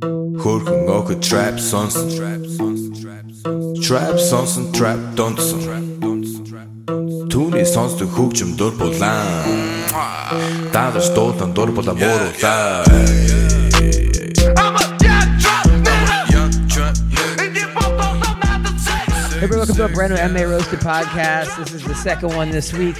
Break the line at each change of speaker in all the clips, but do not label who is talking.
Jorge Ngoga Trap Sonson. Trap Sonson Trap Donson. Түүний сонсдог хөгжим дур булаан Та нар дур була мууруулаа
Everyone, welcome to a brand new MMA Roasted podcast. This is the second one this week.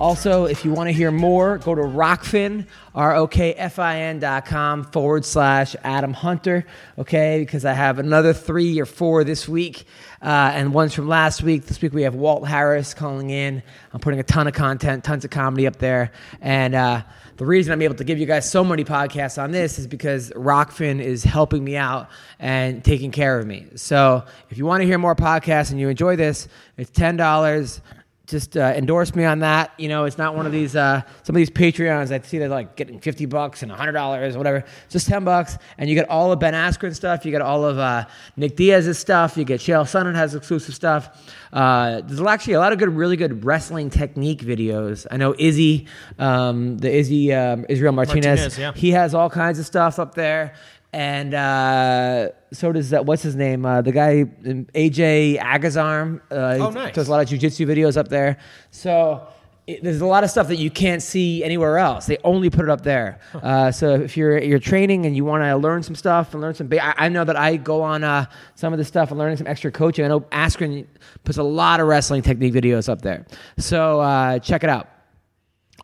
Also, if you want to hear more, go to Rokfin, R-O-K-F-I-N dot com forward slash Adam Hunter, okay? Because I have another three or four this week, uh, and one's from last week. This week we have Walt Harris calling in. I'm putting a ton of content, tons of comedy up there, and uh, the reason I'm able to give you guys so many podcasts on this is because Rokfin is helping me out and taking care of me. So if you want to hear more podcasts and you enjoy this, it's ten dollars. Just uh, endorse me on that. You know, it's not one of these uh, some of these Patreons I see they're like getting fifty bucks and hundred dollars, whatever. It's just ten bucks, and you get all of Ben Askren stuff. You get all of uh, Nick Diaz's stuff. You get Chael Sonnen has exclusive stuff. Uh, there's actually a lot of good, really good wrestling technique videos. I know Izzy, um, the Izzy um, Israel Martinez.
Martinez, yeah.
He has all kinds of stuff up there. And uh, so does that. What's his name? Uh, the guy AJ Agazarm. Uh,
Oh, nice.
Does a lot of jujitsu videos up there. So it, there's a lot of stuff that you can't see anywhere else. They only put it up there. Uh, so if you're you're training and you want to learn some stuff and learn some, ba- I, I know that I go on uh, some of the stuff and learning some extra coaching. I know Askren puts a lot of wrestling technique videos up there. So uh, check it out.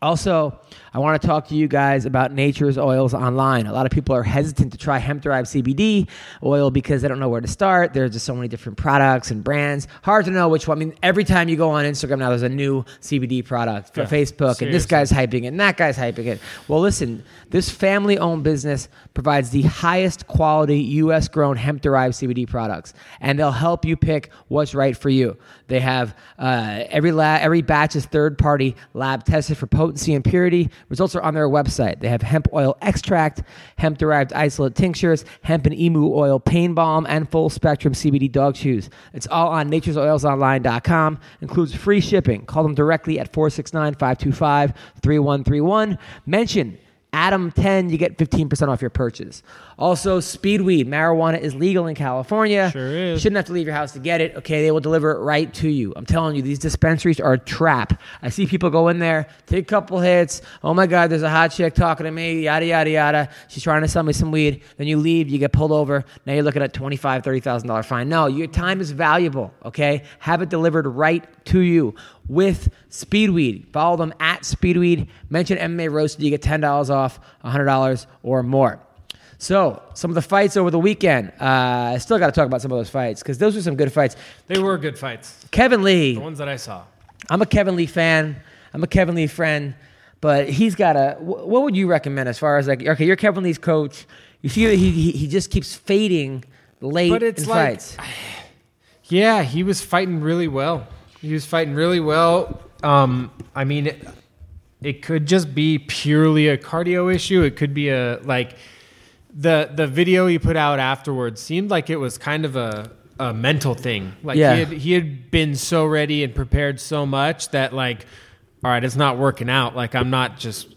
Also, I want to talk to you guys about Nature's Oils online. A lot of people are hesitant to try hemp derived CBD oil because they don't know where to start. There's just so many different products and brands. Hard to know which one. I mean, every time you go on Instagram now, there's a new CBD product for
Yeah,
Facebook, and this guy's hyping it, and that guy's hyping it. Well, listen, this family owned business provides the highest quality US grown hemp derived CBD products, and they'll help you pick what's right for you. They have uh, every la- every batch is third party lab tested for potency and purity. Results are on their website. They have hemp oil extract, hemp derived isolate tinctures, hemp and emu oil pain balm, and full spectrum CBD dog chews. It's all on naturesoilsonline.com. Includes free shipping. Call them directly at 469 525 3131. Mention Adam 10, you get 15% off your purchase. Also, Speedweed, marijuana is legal in California.
Sure is.
You shouldn't have to leave your house to get it. Okay, they will deliver it right to you. I'm telling you, these dispensaries are a trap. I see people go in there, take a couple hits. Oh my God, there's a hot chick talking to me, yada, yada, yada. She's trying to sell me some weed. Then you leave, you get pulled over. Now you're looking at $25,000, $30,000 fine. No, your time is valuable, okay? Have it delivered right to you with Speedweed. Follow them at Speedweed. Mention MMA Roasted, you get $10 off, $100 or more. So, some of the fights over the weekend. Uh, I still got to talk about some of those fights because those were some good fights.
They were good fights.
Kevin Lee,
The ones that I saw.
I'm a Kevin Lee fan. I'm a Kevin Lee friend, but he's got a. What would you recommend as far as like, okay, you're Kevin Lee's coach. You see that he, he, he just keeps fading late
But it's
in
like-
fights.
Yeah, he was fighting really well. He was fighting really well. Um, I mean, it, it could just be purely a cardio issue. It could be a like the the video he put out afterwards seemed like it was kind of a a mental thing. Like
Yeah.
he had he had been so ready and prepared so much that like, all right, it's not working out. Like I'm not just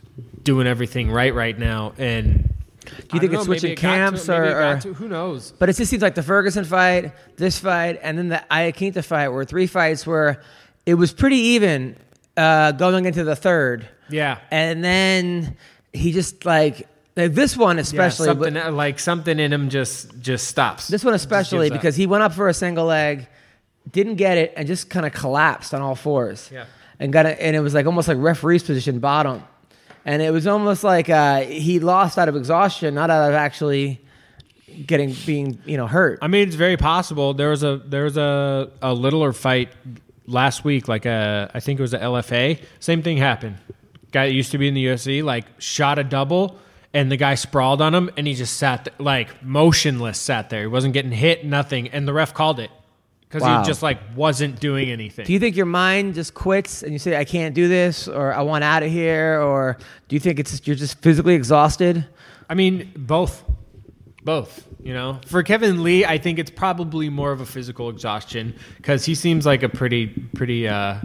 doing everything right right now. And
Do you think it's switching camps or, or
who knows?
But it just seems like the Ferguson fight, this fight, and then the Iaquinta fight were three fights where it was pretty even uh, going into the third.
Yeah.
And then he just like, like this one especially.
yeah,
but-
like something in him just just stops.
This one especially because he went up for a single leg, didn't get it, and just kind of collapsed on all fours.
Yeah.
And got it, and it was like almost like referee's position bottom, and it was almost like uh, he lost out of exhaustion, not out of actually getting being you know hurt.
I mean, it's very possible. There was a there was a a littler fight last week. Like a I think it was a LFA. Same thing happened. Guy that used to be in the UFC like shot a double and the guy sprawled on him, and he just sat like motionless, sat there. He wasn't getting hit, nothing, and the ref called it because
Wow.
he just like wasn't doing anything.
Do you think your mind just quits and you say, I can't do this, or I want out of here, or do you think it's just, you're just physically exhausted?
I mean, both. Both, you know. For Kevin Lee, I think it's probably more of a physical exhaustion because he seems like a pretty, pretty uh,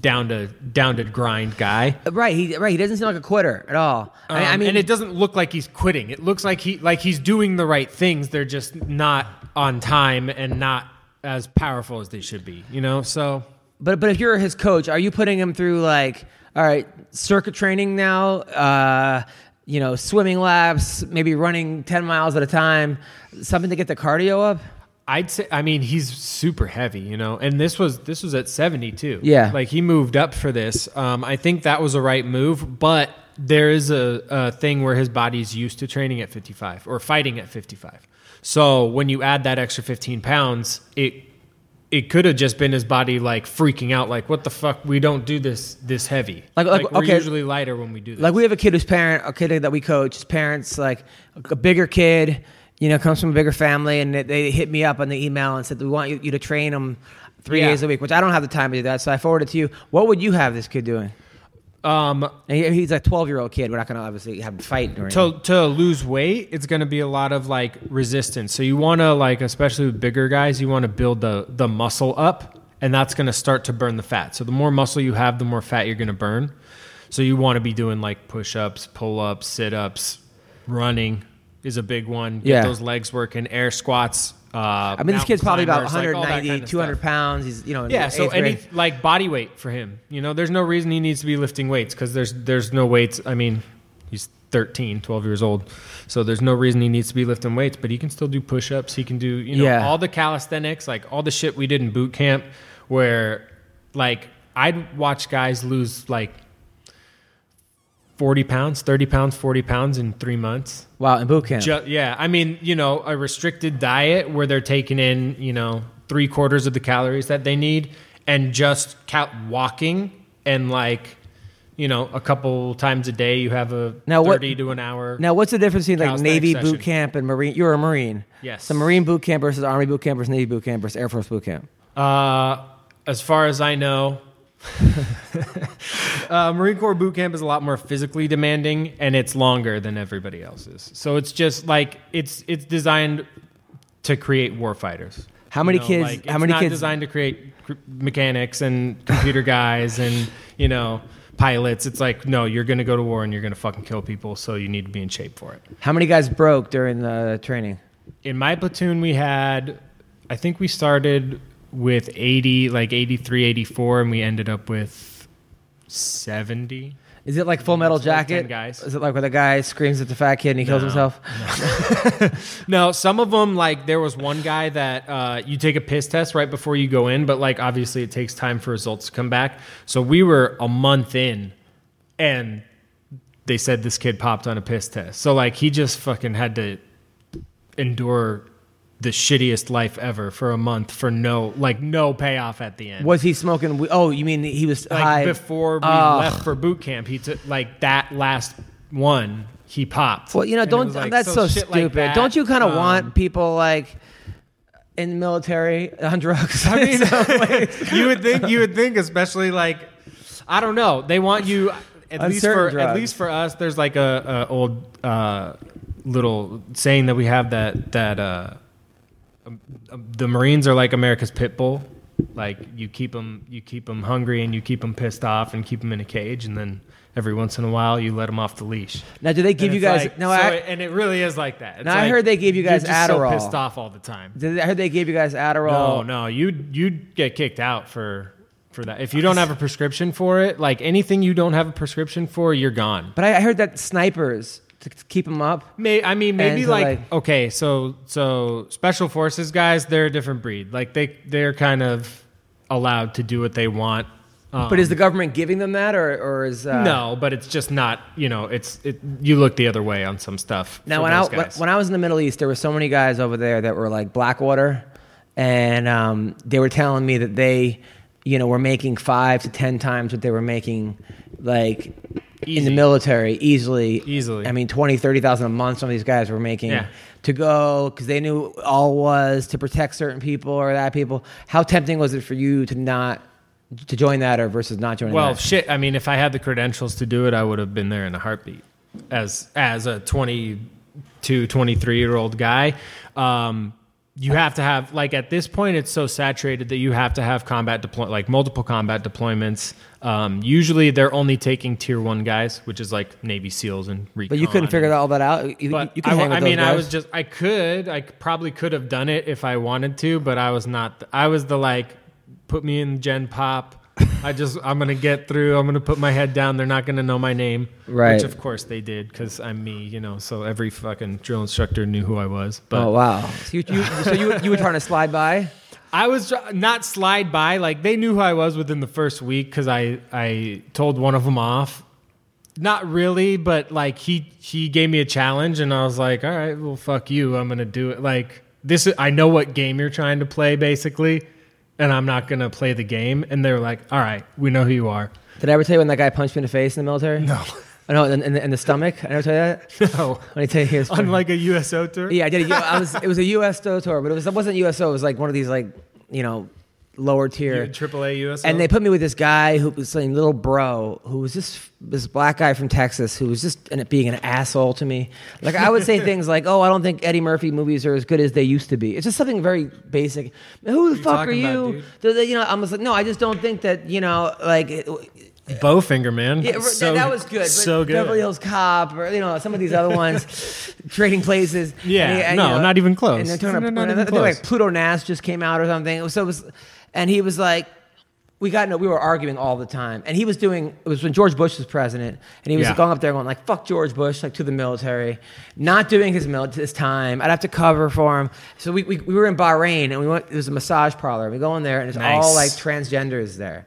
down to down to grind guy.
Right, he right. He doesn't seem like a quitter at all. I, I
Um,
mean,
and it doesn't look like he's quitting. It looks like he like he's doing the right things. They're just not on time and not as powerful as they should be. You know, so
but but if you're his coach, are you putting him through like, all right, circuit training now? Uh, you know, swimming laps, maybe running ten miles at a time, something to get the cardio up.
I'd say I mean he's super heavy, you know, and this was this was at 72.
Yeah.
Like he moved up for this. Um, I think that was a right move, but there is a, a thing where his body's used to training at 55 or fighting at 55. So when you add that extra 15 pounds, it it could have just been his body like freaking out, like what the fuck? We don't do this this heavy.
Like- like,
we're
okay.
usually lighter when we do this.
Like we have a kid whose parent, a kid that we coach, his parents like a bigger kid, you know, comes from a bigger family, and they, they hit me up on the email and said we want you, you to train him three
Yeah.
days a week, which I don't have the time to do that. So I forwarded to you. What would you have this kid doing?
Um,
And he- he's a twelve year old kid. We're not going to obviously have him fight or
to to lose weight, it's going to be a lot of like resistance. So you want to like, especially with bigger guys, you want to build the the muscle up, and that's going to start to burn the fat. So the more muscle you have, the more fat you're going to burn. So you want to be doing like push ups, pull ups, sit ups, running is a big one. Get
Yeah.
those legs working, air squats. Uh,
I mean, this kid's probably about
climbers, like,
190,
kind of
200
stuff.
pounds. He's you know
Yeah, so any
grade.
like body weight for him. You know, there's no reason he needs to be lifting weights because there's there's no weights. I mean, he's 13, 12 years old, so there's no reason he needs to be lifting weights. But he can still do push-ups. He can do you know
Yeah.
all the calisthenics, like all the shit we did in boot camp, where like I'd watch guys lose like 40 pounds, 30 pounds, 40 pounds in three months.
wow in boot camp.
Ju- yeah, I mean, you know, a restricted diet where they're taking in, you know, three quarters of the calories that they need, and just cal- walking and like, you know, a couple times a day, you have a
Now what-
thirty to an hour.
Now, what's the difference between like Navy
session.
boot camp and Marine? You're a Marine.
Yes.
So Marine boot camp versus Army boot camp versus Navy boot camp versus Air Force boot camp.
Uh, as far as I know, uh, Marine Corps boot camp is a lot more physically demanding, and it's longer than everybody else's. So it's just like it's it's designed to create war fighters.
How many
You know,
kids-
Like,
how many
not
kids-
designed to create cr- mechanics and computer guys and you know pilots. It's like no, you're going to go to war and you're going to fucking kill people, so you need to be in shape for it.
How many guys broke during the training?
In my platoon, we had, I think we started with 80, like 83, 84, and we ended up with 70.
Is it like Full Metal
It's like 10
Jacket?
guys.
Is it like where the guy screams at the fat kid and he kills
No.
himself?
No, some of them, like there was one guy that uh, you take a piss test right before you go in, but like obviously it takes time for results to come back. So we were a month in, and they said this kid popped on a piss test. So like he just fucking had to endure the shittiest life ever for a month for no like no payoff at the end.
Was he smoking? we- Oh, you mean he was
like
high
before we left for boot camp, he took like that last one. He popped.
Well, you know,
And it
don't.
was like,
that's so,
shit like
stupid.
that,
don't you kind of
um,
want people like in the military on drugs?
I mean, you would think you would think, especially like I don't know. They want you at
On
least
certain
for at
drugs.
least for us. There's like a, a old uh, little saying that we have that that uh, um, um, the Marines are like America's pit bull. Like you keep them you keep them hungry and you keep them pissed off and keep them in a cage and then. Every once in a while, you let them off the leash.
now, do they give
And
you guys?
like-
no,
so
I,
it- and it really is like that. It's
Now, I heard they gave you guys
just so
Adderall.
pissed off all the time.
did- I heard they gave you guys Adderall.
No, no, you'd you'd get kicked out for for that. If you don't have a prescription for it, like anything you don't have a prescription for, you're gone.
But I, I heard that snipers to, to keep them up.
May, I mean, maybe
And to,
like,
like-
okay, so so special forces guys, they're a different breed. Like they they're kind of allowed to do what they want. Um,
But is the government giving them that, or or is uh,
no, but it's just not. You know, it's it. You look the other way on some stuff.
Now,
for
when I
those guys.
when I was in the Middle East, there were so many guys over there that were like Blackwater, and um, they were telling me that they, you know, were making five to ten times what they were making, like in the military easily.
Easily.
I mean, 20, 30,000 a month. Some of these guys were making
Yeah.
to go because they knew all was to protect certain people or that people. How tempting was it for you to not to join that or versus not joining
Well,
that?
shit. I mean, if I had the credentials to do it, I would have been there in a heartbeat. As as a 22, 23 year old guy, um, you have to have like at this point, it's so saturated that you have to have combat deploy like multiple combat deployments. Um, usually, they're only taking tier one guys, which is like Navy SEALs and recon.
But you couldn't figure all that out. You,
But
you could
I,
hang with
I mean, I was just I could I probably could have done it if I wanted to, but I was not. I was the like put me in Gen Pop. I just I'm gonna get through. I'm gonna put my head down. They're not gonna know my name,
Right.
Which of course they did because I'm me, you know. So every fucking drill instructor knew who I was. But
oh wow! So you, you, so you, you were trying to slide by.
I was not slide by. Like they knew who I was within the first week because I I told one of them off. Not really, but like he he gave me a challenge, and I was like, all right, well, fuck you. I'm gonna do it. Like this, is, I know what game you're trying to play, basically, and I'm not gonna play the game. And they were like, all right, we know who you are.
Did I ever tell you when that guy punched me in the face in the military? No. Oh, know in, in, the, in the stomach. I never tell you that.
No,
Let me tell you his
on like a USO tour.
Yeah, I did. A, I was. It was a USO tour, but it was. It wasn't USO. It was like one of these like you know lower tier.
AAA USO.
And they put me with this guy who was like little bro who was just this black guy from Texas who was just being an asshole to me. Like I would say things like, "Oh, I don't think Eddie Murphy movies are as good as they used to be." It's just something very basic. Who the fuck are
about,
you? the- you know, I'm just like, no, I just don't think that you know, like. it-
Bowfinger, man.
yeah,
so,
that was good.
So good.
Beverly Hills Cop, or you know, some of these other ones, Trading Places.
Yeah,
And and,
no,
you know,
not even close.
And then talking
No,
about,
even
I like. Pluto Nash just came out or something. So it was, and he was like, we got no, we were arguing all the time, and he was doing. It was when George Bush was president, and he was
Yeah.
going up there going like, "Fuck George Bush," like to the military, not doing his mil- his time. I'd have to cover for him. So we, we, we were in Bahrain, and we went. It was a massage parlor. We go in there, and it's
Nice.
all like transgenders there,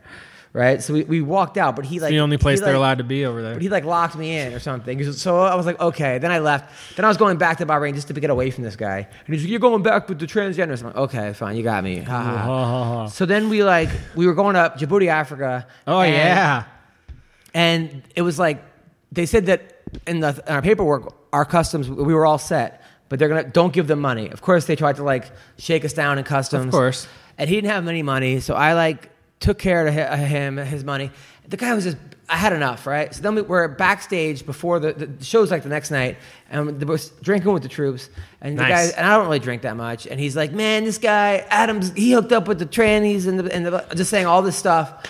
right? So we, we walked out, but he like
the only place they're
like-
allowed to be over there.
but he like locked me in or something. So I was like, okay. Then I left. Then I was going back to Bahrain just to get away from this guy. And he's like, you're going back with the transgenders. I'm like, okay, fine, you got me. Ha, ha, ha. So then we like we were going up Djibouti, Africa.
oh
and-
yeah.
and it was like they said that in, the, in our paperwork, our customs we were all set, but they're gonna don't give them money. Of course, they tried to like shake us down in customs.
Of course.
and he didn't have any money, so I like took care of uh, him, his money. The guy was just. I had enough, right? So then we were backstage before the, the show's like the next night, and we were drinking with the troops. And the
Nice.
guy, and I don't really drink that much. And he's like, "Man, this guy Adams, he hooked up with the trannies and the, and the, just saying all this stuff.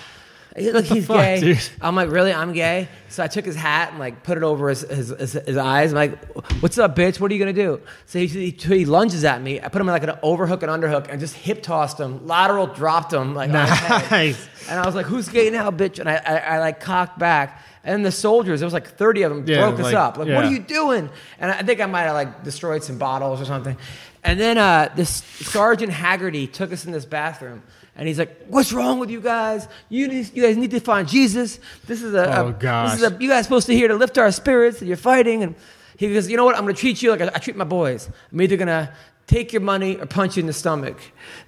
Look, he's
fuck,
gay.
dude?
I'm like, really? I'm gay? So I took his hat and like put it over his, his, his, his eyes. I'm like, what's up, bitch? What are you gonna do? So he, he, he lunges at me. I put him in like an overhook and underhook and just hip tossed him, lateral dropped him like on his head.
Nice.
And I was like, who's gay now, bitch? And I, I, I like cocked back. And the soldiers, there was like 30 of them,
Yeah,
broke us up. Like, what are you doing? And I think I might have like destroyed some bottles or something. And then uh, this Sergeant Haggerty took us in this bathroom. And he's like, "What's wrong with you guys? You, need, you guys need to find Jesus. This is a, a-
Oh, gosh.
this is a, you guys supposed to here to lift our spirits. And you're fighting." And he goes, "You know what? I'm going to treat you like I, I treat my boys. I'm either going to take your money or punch you in the stomach."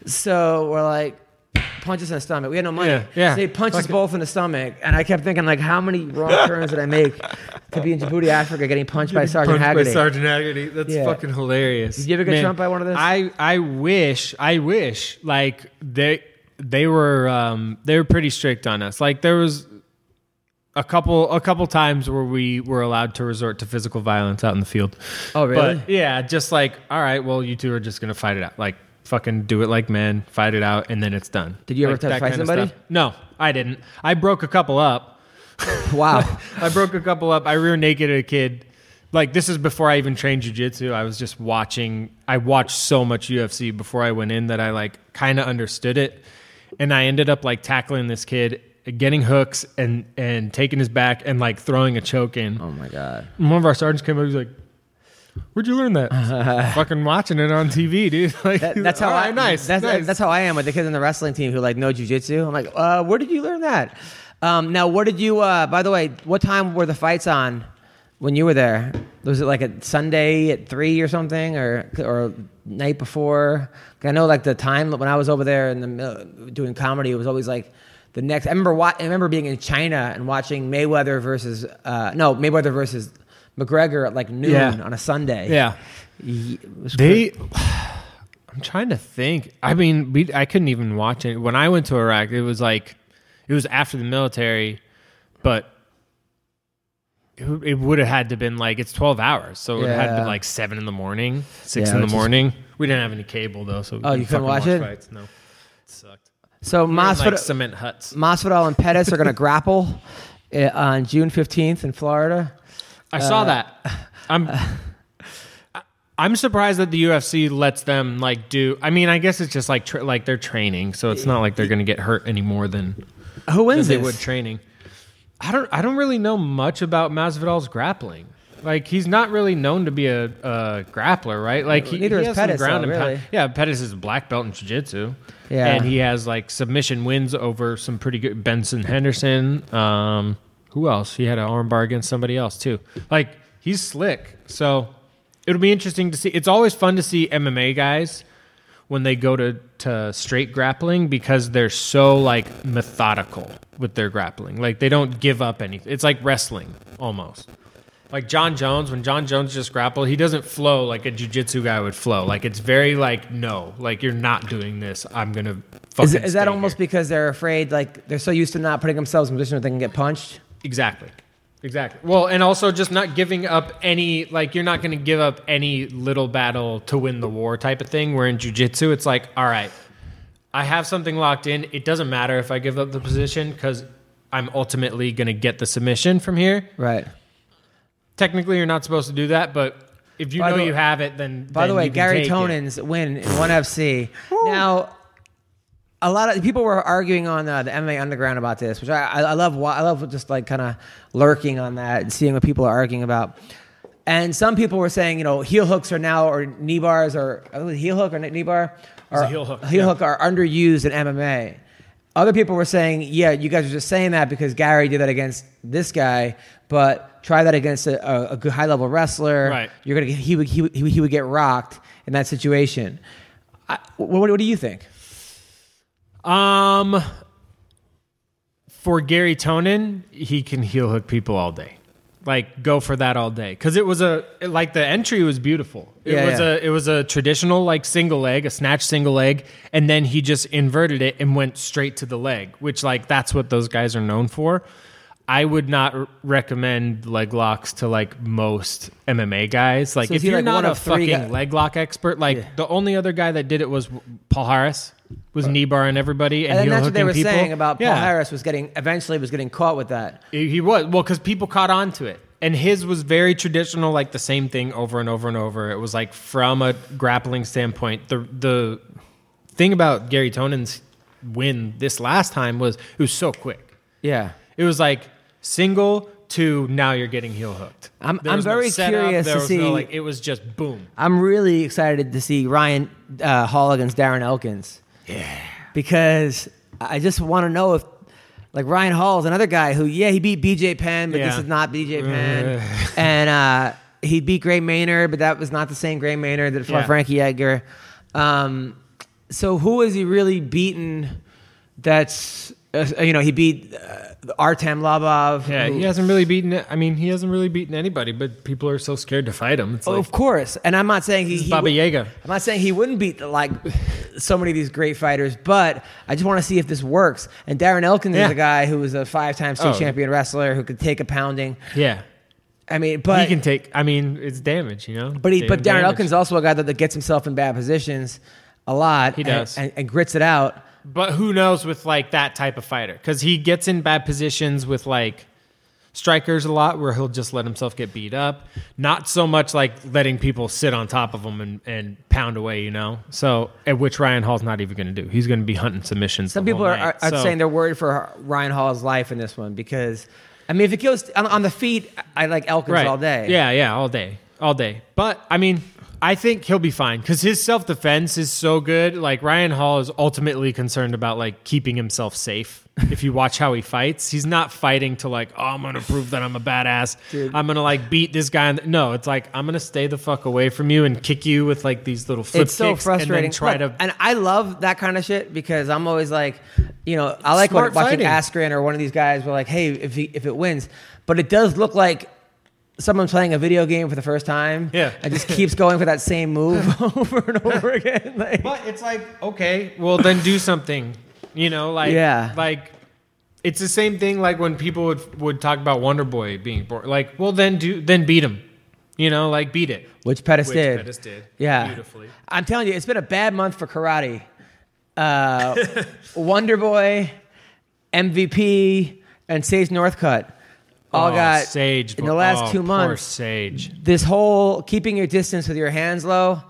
So we're like, punch us in the stomach. We had no money.
Yeah, yeah.
So he punched us
it.
both in the stomach, and I kept thinking like, how many wrong turns did I make to be in Djibouti, Africa, getting punched by Sergeant
Punched
Haggerty?
By Sergeant Haggerty. That's
Yeah.
fucking hilarious.
Did you ever get jumped by one of those?
I I wish I wish like they they were um they were pretty strict on us. Like there was a couple a couple times where we were allowed to resort to physical violence out in the field.
Oh, really?
But yeah, just like all right, well you two are just gonna fight it out. Like fucking do it like men, fight it out, and then it's done.
Did you ever
Like,
have to fight somebody?
No, I didn't. I broke a couple up.
wow.
I broke a couple up. I rear naked a kid. Like this is before I even trained jujitsu. I was just watching. I watched so much UFC before I went in that I like kind of understood it, and I ended up like tackling this kid, getting hooks and and taking his back and like throwing a choke in.
Oh my god.
And one of our sergeants came up. He was like, "Where'd you learn that?" Fucking watching it on TV, dude. Like
That, that's how
all
I
right, nice.
That's,
nice.
that's how I am with the kids in the wrestling team who like know jujitsu. I'm like, uh, where did you learn that? Um, now, what did you? Uh, by the way, what time were the fights on when you were there? Was it like a Sunday at three or something, or or night before? I know like the time when I was over there in the doing comedy, it was always like. The the next. I remember. Wa- I remember being in China and watching Mayweather versus uh, no Mayweather versus McGregor at like noon
Yeah.
on a Sunday.
Yeah.
Ye- it was
They. I'm trying to think. I mean, we, I couldn't even watch it when I went to Iraq. It was like, it was after the military, but it, w- it would have had to been like it's 12 hours, so it would have had to
Yeah.
been like seven in the morning, six
Yeah,
in the
which is-
morning. We didn't have any cable though, so we
Oh, you couldn't watch it?
Fights. No, it sucked.
So
We were in,
Masvidal,
like cement huts.
Masvidal and Pettis are going to grapple uh, on June fifteenth in Florida.
I saw that. I'm. I'm surprised that the UFC lets them like do. I mean, I guess it's just like tra- like they're training, so it's not like they're going to get hurt any more than
Who
than
wins
they would training. I don't. I don't really know much about Masvidal's grappling. Like he's not really known to be a, a grappler, right? Like he,
Neither
he
is
has some
Pettis,
ground
though, really.
Yeah, Pettis is a black belt in jiu-jitsu.
Yeah.
and he has like submission wins over some pretty good Benson Henderson. Um, who else? He had an armbar against somebody else too. Like he's slick. So it'll be interesting to see. It's always fun to see MMA guys when they go to, to straight grappling because they're so like methodical with their grappling. Like they don't give up anything. It's like wrestling almost. Like Jon Jones, when Jon Jones just grappled, he doesn't flow like a jujitsu guy would flow. Like it's very like no, like you're not doing this. I'm gonna. Fucking
Is, is that almost
here.
because they're afraid, like they're so used to not putting themselves in a position where they can get punched?
Exactly. Exactly. Well, and also just not giving up any, like, you're not going to give up any little battle to win the war type of thing. Where in jujitsu, it's like, all right, I have something locked in. It doesn't matter if I give up the position because I'm ultimately going to get the submission from here.
Right.
Technically, you're not supposed to do that, but if you
By
know
the-
you have it, then.
By the way, Gary
it.
Win in ONE FC. Now, a lot of people were arguing on uh, the MMA Underground about this, which I, I, love. I love just like kind of lurking on that and seeing what people are arguing about. And some people were saying, you know, heel hooks are now or knee bars or uh, heel hook or knee bar or
heel hook,
heel
yeah.
hook are underused in MMA. Other people were saying, yeah, you guys are just saying that because Gary did that against this guy, but try that against a, a, good high level wrestler.
Right.
You're gonna get, he would he, would- he would- he would get rocked in that situation. I, what, what do you think?
Um, for Garry Tonon, he can heel hook people all day. Like go for that all day because it was a like the entry was beautiful. It
Yeah,
was
yeah.
a it was a traditional like single leg, a snatch single leg, and then he just inverted it and went straight to the leg, which like that's what those guys are known for. I would not r- recommend leg locks to like most MMA guys. Like
So
if you're
like,
not a fucking
guy-
leg lock expert, like the only other guy that did it was Paul Harris, was knee barring everybody and,
And that's what they were
people.
saying about Paul Harris was getting eventually was getting caught with that.
He he was well because people caught on to it, and his was very traditional, like the same thing over and over and over. It was like from a grappling standpoint. The the thing about Garry Tonon's win this last time was it was so quick.
Yeah.
It was like single to now you're getting heel hooked.
I'm- I'm
was no
very
setup,
curious to
was no,
see-
like it was just boom.
I'm really excited to see Ryan uh, Hall against Darren Elkins. Yeah. Because I just want to know if, like, Ryan Hall is another guy who, yeah, he beat BJ Penn, but this is not BJ Penn. and uh, he beat Gray Maynard, but that was not the same Gray Maynard that fought
Yeah.
Frankie Edgar. Um, so who has he really beaten that's, uh, you know, he beat uh, Artem Lobov.
Yeah,
who-
he hasn't really beaten. I mean, he hasn't really beaten anybody, but people are so scared to fight him. It's
Oh,
like
of course, and I'm not saying he, he
Baba Yaga.
I'm not saying he wouldn't beat like so many of these great fighters, but I just want to see if this works. And Darren Elkins is a guy who was a five-time state
Oh.
champion wrestler who could take a pounding.
yeah.
I mean, but
he can take. I mean, it's damage, you know.
but he, but Darren
damage.
Elkins is also a guy that, that gets himself in bad positions a lot.
He
and-
does.
and, and grits it out.
But who knows with like that type of fighter? Because he gets in bad positions with like strikers a lot, where he'll just let himself get beat up. Not so much like letting people sit on top of him and, and pound away, you know. So, at which Ryan Hall's not even going to do. He's going to be hunting submissions.
Some people are, are, are
So-
saying they're worried for Ryan Hall's life in this one because, I mean, if it goes on, on the feet, I like Elkins all day.
Yeah, yeah, all day, all day. But I mean, I think he'll be fine because his self defense is so good. Like Ryan Hall is ultimately concerned about like keeping himself safe. if you watch how he fights, he's not fighting to like, oh, I'm gonna prove that I'm a badass. I'm gonna like beat this guy. the-" No, it's like I'm gonna stay the fuck away from you and kick you with like these little flip
it's so
kicks
frustrating.
and then try
Look,
to.
and I love that kind of shit because I'm always like, you know, I like watching
fighting.
Askren or one of these guys. Were like, hey, if he, if it wins, but it does look like someone playing a video game for the first time.
Yeah.
and just keeps going for that same move over and over again. Like,
But it's like, okay, well then do something. You know, like
Yeah.
like it's the same thing like when people would would talk about Wonder Boy being born. Like, well then do then beat him. You know, like beat it.
which Pettis
Which
did.
Pettis did.
Yeah,
Beautifully.
I'm telling you, it's been a bad month for karate. Uh, Wonder Boy, MVP, and Sage Northcutt all
Oh,
got
Sage
in the last
oh,
two months.
Sage.
This whole keeping your distance with your hands low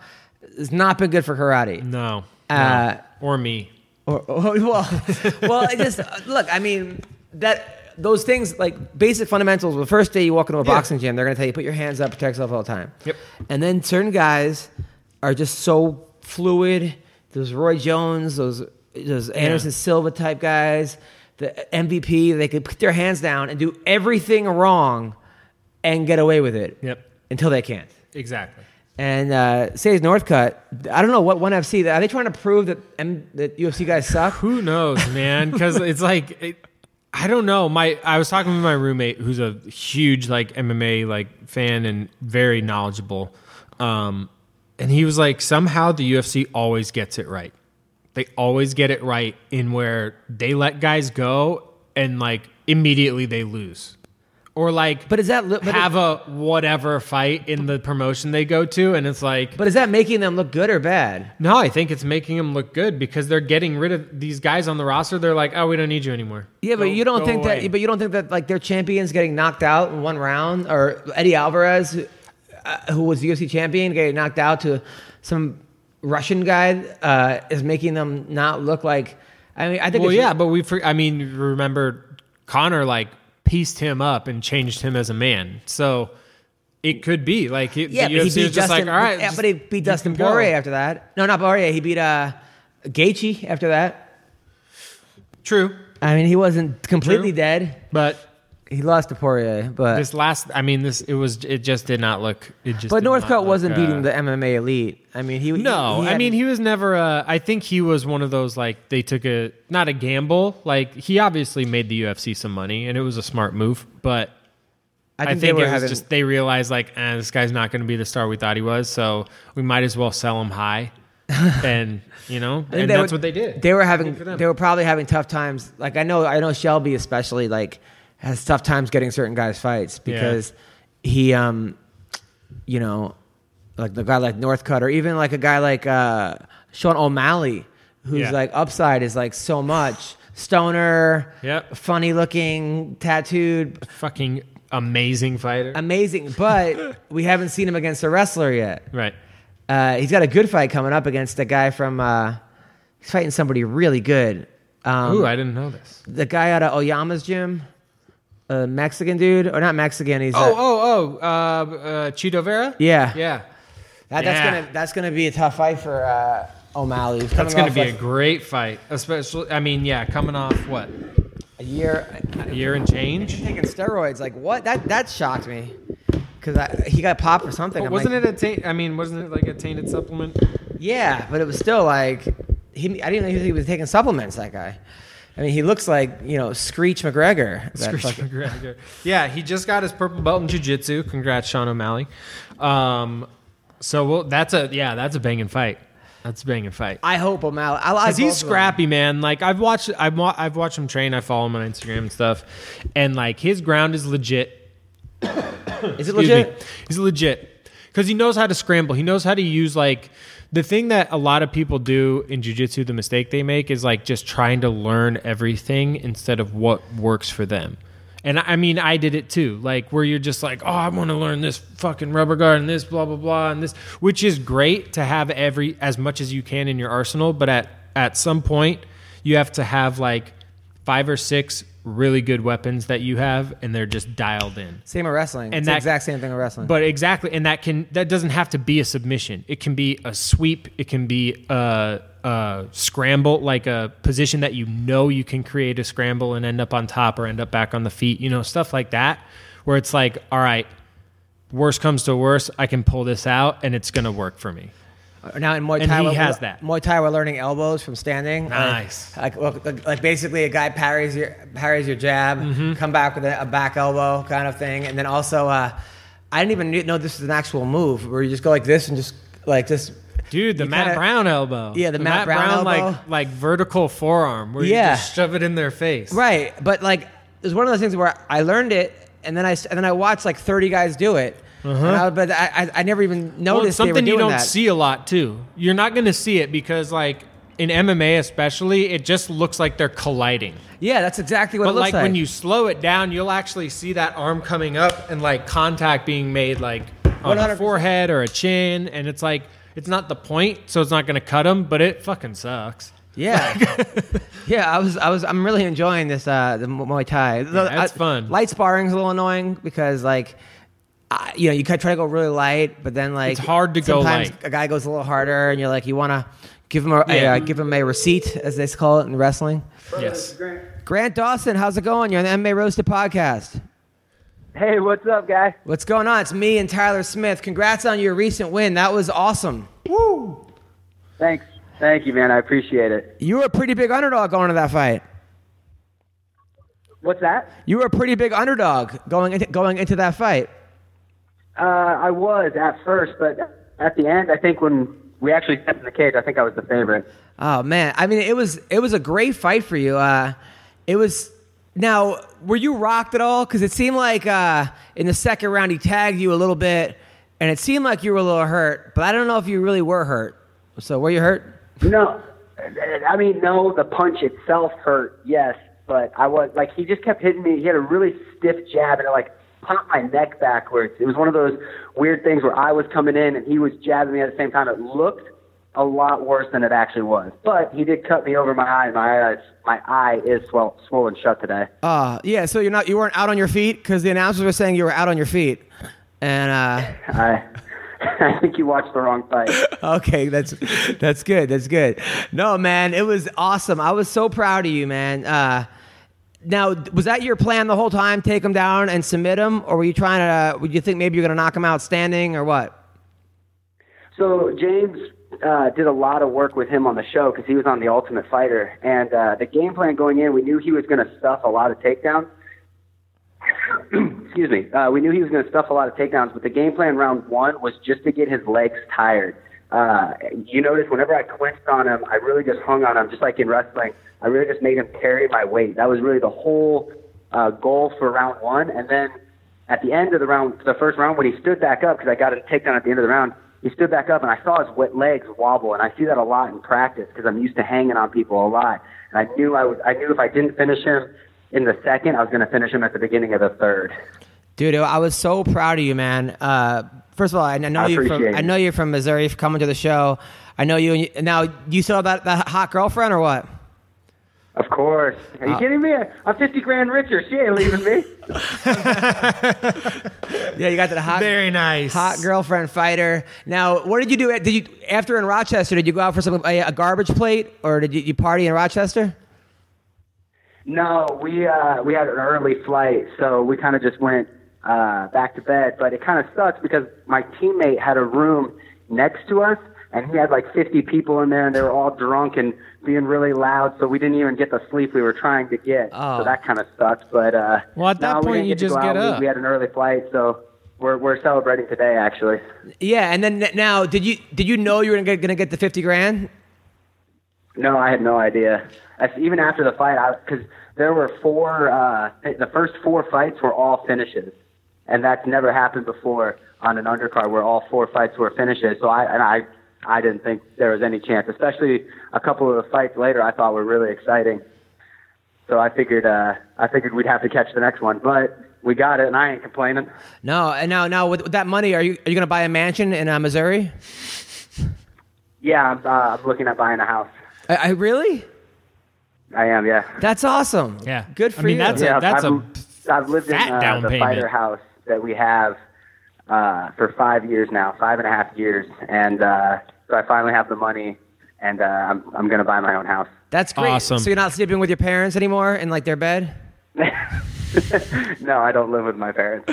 has not been good for karate.
No. no.
Uh,
or me.
Or, or- well, well, it just look. I mean that those things like basic fundamentals. The first day you walk into a
Yeah.
boxing gym, they're going to tell you put your hands up, protect yourself all the time.
Yep.
And then certain guys are just so fluid. Those Roy Jones, those those Anderson Silva type guys, the MVP. They could put their hands down and do everything wrong and get away with it.
Yep.
Until they can't.
Exactly.
And uh, Sage Northcutt, I don't know what one FC. Are they trying to prove that M, that UFC guys suck?
Who knows, man? Because it's like it, I don't know. My I was talking with my roommate, who's a huge like MMA like fan and very knowledgeable, um, and he was like, somehow the UFC always gets it right. They always get it right in where they let guys go and like immediately they lose, or like
But is that li- but
have a whatever fight in the promotion they go to, and it's like
But is that making them look good or bad?
no, I think it's making them look good because they're getting rid of these guys on the roster. They're like, oh, we don't need you anymore.
Yeah, but
Go-
you don't think
away.
that. But you don't think that like their champions getting knocked out in one round, or Eddie Alvarez, who, uh, who was UFC champion, getting knocked out to some Russian guy, uh, is making them not look like. I mean, I think.
well, yeah, but we. I mean, remember Conor like pieced him up and changed him as a man. So it could be like it,
yeah, but he beat
Justin. just like, all right,
yeah, but he beat Dustin. Poirier after that. No, not Poirier. He beat uh, Gaethje after that.
True,
I mean, he wasn't completely
True.
dead.
but
He lost to Poirier, but
this last, I mean, this it was it just did not look. It just.
but Northcutt
look,
wasn't
uh,
beating the MMA elite. I mean, he
No,
he
I
had-
mean he was never. A, I think he was one of those like they took a not a gamble. Like he obviously made the UFC some money and it was a smart move, but I think,
they
it was
having-
just they realized like, eh, this guy's not going to be the star we thought he was, so we might as well sell him high, and you know, and that's
were-
what they did.
They were having,
Good for them.
they were probably having tough times. Like I know, I know Shelby especially like has tough times getting certain guys fights because he, um, you know, like the guy like Northcutt or even like a guy like uh, Sean O'Malley, who's
Yeah.
like upside is like so much stoner,
Yep.
funny looking, tattooed,
Fucking amazing fighter,
amazing, but we haven't seen him against a wrestler yet.
right?
Uh, he's got a good fight coming up against a guy from. Uh, he's fighting somebody really good. Um,
Ooh, I didn't know this.
the guy out of Oyama's gym, a Mexican dude, or not Mexican? He's
Oh,
uh,
oh, oh, uh, uh, Chito Vera.
yeah.
yeah.
That, that's
Yeah.
gonna that's gonna be a tough fight for uh, O'Malley. He's
That's going to be
like,
a great fight, especially. I mean, yeah, coming off what
a year.
a year and change.
Taking steroids, like what? That that shocked me because he got popped for something. I'm
wasn't
like,
it a taint? I mean, wasn't it like a tainted supplement?
Yeah, but it was still like he. I didn't know he was taking supplements. That guy. I mean, he looks like you know Screech McGregor. that
Screech
fucking-
McGregor. Yeah, he just got his purple belt in jiu-jitsu. Congrats, Sean O'Malley. Um, so well, that's a yeah, that's a banging fight. That's a banging fight.
I hope O'Malley. I like
Cause he's
both of them.
scrappy, man. Like I've watched, I've, wa- I've watched him train. I follow him on Instagram and stuff, and like his ground is legit.
Is it
Excuse
legit?
me. He's legit because he knows how to scramble. He knows how to use like the thing that a lot of people do in jujitsu. The mistake they make is like just trying to learn everything instead of what works for them. And I mean, I did it too. Like where you're just like, oh, I want to learn this fucking rubber guard and this blah blah blah and this, which is great to have every as much as you can in your arsenal. But at at some point, you have to have like five or six really good weapons that you have, and they're just dialed in.
Same with wrestling.
And
it's the
that-
exact same thing with wrestling.
But exactly, and that can that doesn't have to be a submission. It can be a sweep. It can be a, a scramble, like a position that you know you can create a scramble and end up on top or end up back on the feet. You know, stuff like that, where it's like, all right, worst comes to worst, I can pull this out and it's gonna work for me.
Now in Muay
And
Thai,
he
we're-
has that.
Muay Thai, we're learning elbows from standing.
Nice.
Like, like, like, like basically, a guy parries your parries your jab,
Mm-hmm.
come back with a, a back elbow kind of thing, and then also, uh, I didn't even know this is an actual move where you just go like this and just like just.
Dude, the Matt
kinda-
Brown elbow.
Yeah, the Matt Brown
like
elbow.
like vertical forearm where
Yeah.
you just shove it in their face.
Right, but like it was one of those things where I learned it, and then I and then I watched like thirty guys do it, and I, but I, I I never even
Uh-huh. Well,
noticed were
something you don't
that.
see a lot too. You're not going to see it because like in MMA especially, it just looks like they're colliding.
Yeah, that's exactly what
But
it looks
like,
like.
when you slow it down, you'll actually see that arm coming up and like contact being made like on
100%.
a forehead or a chin, and it's like it's not the point, so it's not going to cut them, but it fucking sucks.
Yeah, yeah. I was, I was, I'm really enjoying this, uh, the Mu- Muay Thai. The-
it's
I-
fun.
Light sparring's a little annoying because, like, I, you know, you could try to go really light, but then like
It's hard to go light.
A guy goes a little harder, and you're like, you want to give him a, a, uh, give him a receipt, as they call it in wrestling.
Yes.
Grant Dawson, how's it going? You're on the MMA Roasted podcast.
Hey, what's up, guy?
What's going on? It's me and Tyler Smith. Congrats on your recent win. That was awesome. Woo!
Thanks. Thank you, man. I appreciate it.
You were a pretty big underdog going to that fight.
What's that?
You were a pretty big underdog going into, going into that fight.
Uh, I was at first, but at the end, I think when we actually stepped in the cage, I think I was the favorite.
Oh man, I mean it was it was a great fight for you. Uh, it was now were you rocked at all? Because it seemed like uh, in the second round he tagged you a little bit, and it seemed like you were a little hurt. But I don't know if you really were hurt. So were you hurt?
No, I mean, no, the punch itself hurt, yes, but I was like, he just kept hitting me. He had a really stiff jab, and it like popped my neck backwards. It was one of those weird things where I was coming in and he was jabbing me at the same time. It looked a lot worse than it actually was, but he did cut me over my eye. My eye, my eye is swell, swollen shut today.
Uh, yeah. So you're not you weren't out on your feet because the announcers were saying you were out on your feet, and uh,
I, I think you watched the wrong fight.
okay, that's that's good. That's good. No, man, it was awesome. I was so proud of you, man. Uh, now, was that your plan the whole time? Take him down and submit him, or were you trying to? Uh, would you think maybe you're going to knock him out standing, or what?
So James uh, did a lot of work with him on the show because he was on the Ultimate Fighter, and uh, the game plan going in, we knew he was going to stuff a lot of takedowns. Excuse me. Uh, we knew he was going to stuff a lot of takedowns, but the game plan round one was just to get his legs tired. Uh, you notice whenever I clinched on him, I really just hung on him, just like in wrestling. I really just made him carry my weight. That was really the whole uh, goal for round one. And then at the end of the round, the first round, when he stood back up, because I got a takedown at the end of the round, he stood back up, and I saw his wet legs wobble, and I see that a lot in practice because I'm used to hanging on people a lot. And I knew I was, I knew if I didn't finish him in the second, I was going to finish him at the beginning of the third.
Dude, I was so proud of you, man. Uh, first of all, I know
I
you from
appreciate
I know you're from Missouri for coming to the show. I know you. Now, you still have that, that hot girlfriend or what?
Of course. Are you kidding me? I'm 50 grand richer. She ain't leaving me.
Yeah, you got that hot,
Very nice.
hot girlfriend fighter. Now, what did you do? Did you after in Rochester? Did you go out for some a, a garbage plate, or did you, you party in Rochester?
No, we uh, we had an early flight, so we kind of just went uh, back to bed. But it kind of sucks because my teammate had a room next to us, and he had like 50 people in there, and they were all drunk and being really loud. So we didn't even get the sleep we were trying to get.
Oh.
So that kind of sucks. But uh,
Well, at that
no, we
point, you
get to
just get
out. We-
up.
We, had an early flight, so we're we're celebrating today actually.
Yeah, and then now, did you did you know you were gonna get, gonna get the fifty grand?
No, I had no idea. Even after the fight, because there were four. Uh, the first four fights were all finishes, and that's never happened before on an undercard where all four fights were finishes. So I and I, I didn't think there was any chance. Especially a couple of the fights later, I thought were really exciting. So I figured, uh, I figured we'd have to catch the next one, but we got it, and I ain't complaining.
No, and now now with, with that money, are you are you gonna buy a mansion in uh, Missouri?
Yeah, I'm, uh, I'm looking at buying a house.
I, I really?
I am, yeah.
That's awesome.
Yeah.
good for
I mean,
you.
that's a-
yeah,
that's
I've,
a
I've lived in
fat
uh,
down
the
payment.
fighter house that we have uh, for five years now, five and a half years, and uh, so I finally have the money, and uh, I'm I'm gonna buy my own house.
That's great.
Awesome.
So you're not sleeping with your parents anymore in like their bed?
no, I don't live with my parents.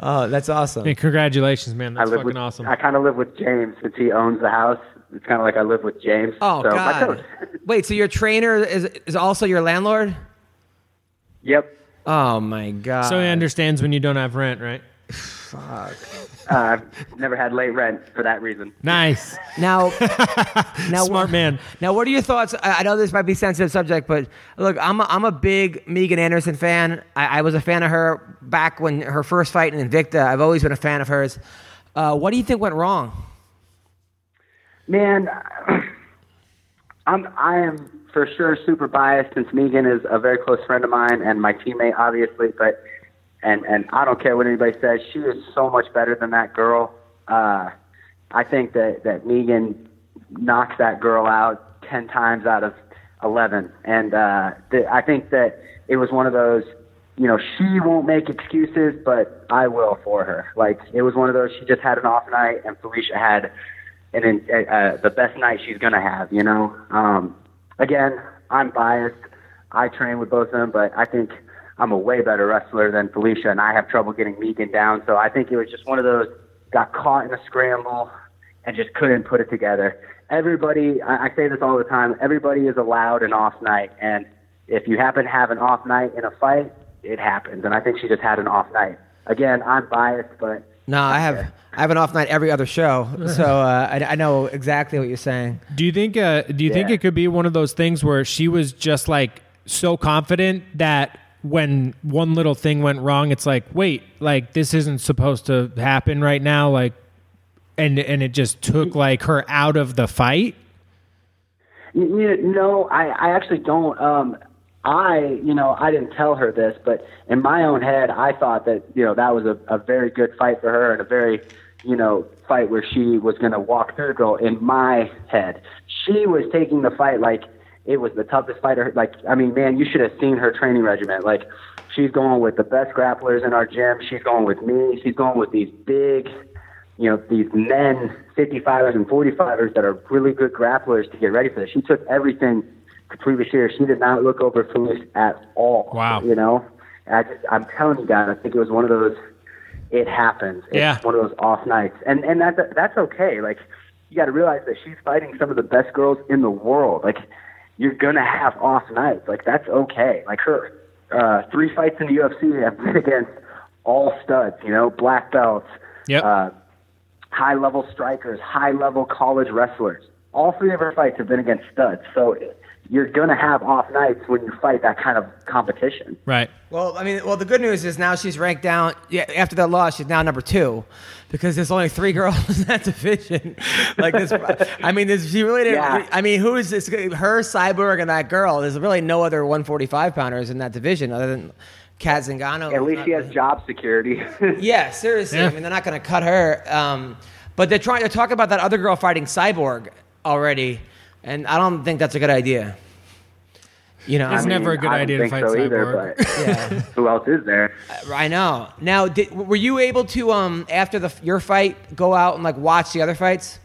Oh, that's awesome.
Hey, congratulations, man.
I
That's
live
fucking
with
awesome.
I kind of live with James since he owns the house, it's kind of like I live with James.
Oh
so My
God! Wait, so your trainer is is also your landlord?
yep.
Oh my God!
So he understands when you don't have rent, right?
Uh, I've never had late rent for that reason.
Nice.
Now, now,
Smart man.
Now, what are your thoughts? I I know this might be a sensitive subject, but look, I'm a, I'm a big Megan Anderson fan. I, I was a fan of her back when her first fight in Invicta. I've always been a fan of hers. Uh, what do you think went wrong?
Man, I'm I am for sure super biased since Megan is a very close friend of mine and my teammate, obviously. But and and I don't care what anybody says. She is so much better than that girl. Uh, I think that that Megan knocks that girl out ten times out of eleven, and uh, th- I think that it was one of those. You know, she won't make excuses, but I will for her. Like it was one of those. She just had an off night, and Felicia had and uh, the best night she's gonna have. You know, um, again, I'm biased. I train with both of them, but I think I'm a way better wrestler than Felicia, and I have trouble getting Megan down. So I think it was just one of those got caught in a scramble and just couldn't put it together. Everybody, I, I say this all the time. Everybody is allowed an off night, and if you happen to have an off night in a fight, it happens. And I think she just had an off night. Again, I'm biased, but
No, I have I have an off night every other show, so uh, I, I know exactly what you're saying.
Do you think? Uh, do you think it could be one of those things where she was just like so confident that when one little thing went wrong, it's like, wait, like this isn't supposed to happen right now, like, and and it just took like her out of the fight.
No, I, I actually don't. Um, I, you know, I didn't tell her this, but in my own head, I thought that, you know, that was a, a very good fight for her and a very, you know, fight where she was going to walk through girl. In my head, she was taking the fight like it was the toughest fighter. Like, I mean, man, you should have seen her training regimen. Like, she's going with the best grapplers in our gym. She's going with me. She's going with these big, you know, these men, 55ers and 45ers that are really good grapplers to get ready for this. She took everything previous year. She did not look over Felice at all.
Wow.
You know, I just, I'm telling you guys, I think it was one of those. It happens. It's
Yeah.
one of those off nights, and and that's that's okay. Like you got to realize that she's fighting some of the best girls in the world. Like you're gonna have off nights. Like that's okay. Like her uh, three fights in the UFC have been against all studs. You know, black belts.
Yep.
Uh, high level strikers, high level college wrestlers. All three of her fights have been against studs. So you're going to have off nights when you fight that kind of competition.
Right.
Well, I mean, well, the good news is now she's ranked down. Yeah, after that loss, she's now number two because there's only three girls in that division. like this, I mean, this, she really didn't.
Yeah.
I mean, who is this? Her, Cyborg, and that girl. There's really no other 145 pounders in that division other than Cat Zingano.
At least she has job security.
Yeah, seriously.
Yeah.
I mean, they're not going to cut her. Um, but they're trying to talk about that other girl fighting Cyborg already, and I don't think that's a good idea. You know,
It's
I, mean,
never a good
I
idea to fight
so either,
Cyborg.
but
yeah,
who else is there?
I know. Now, did, were you able to um after the your fight go out and like watch the other fights?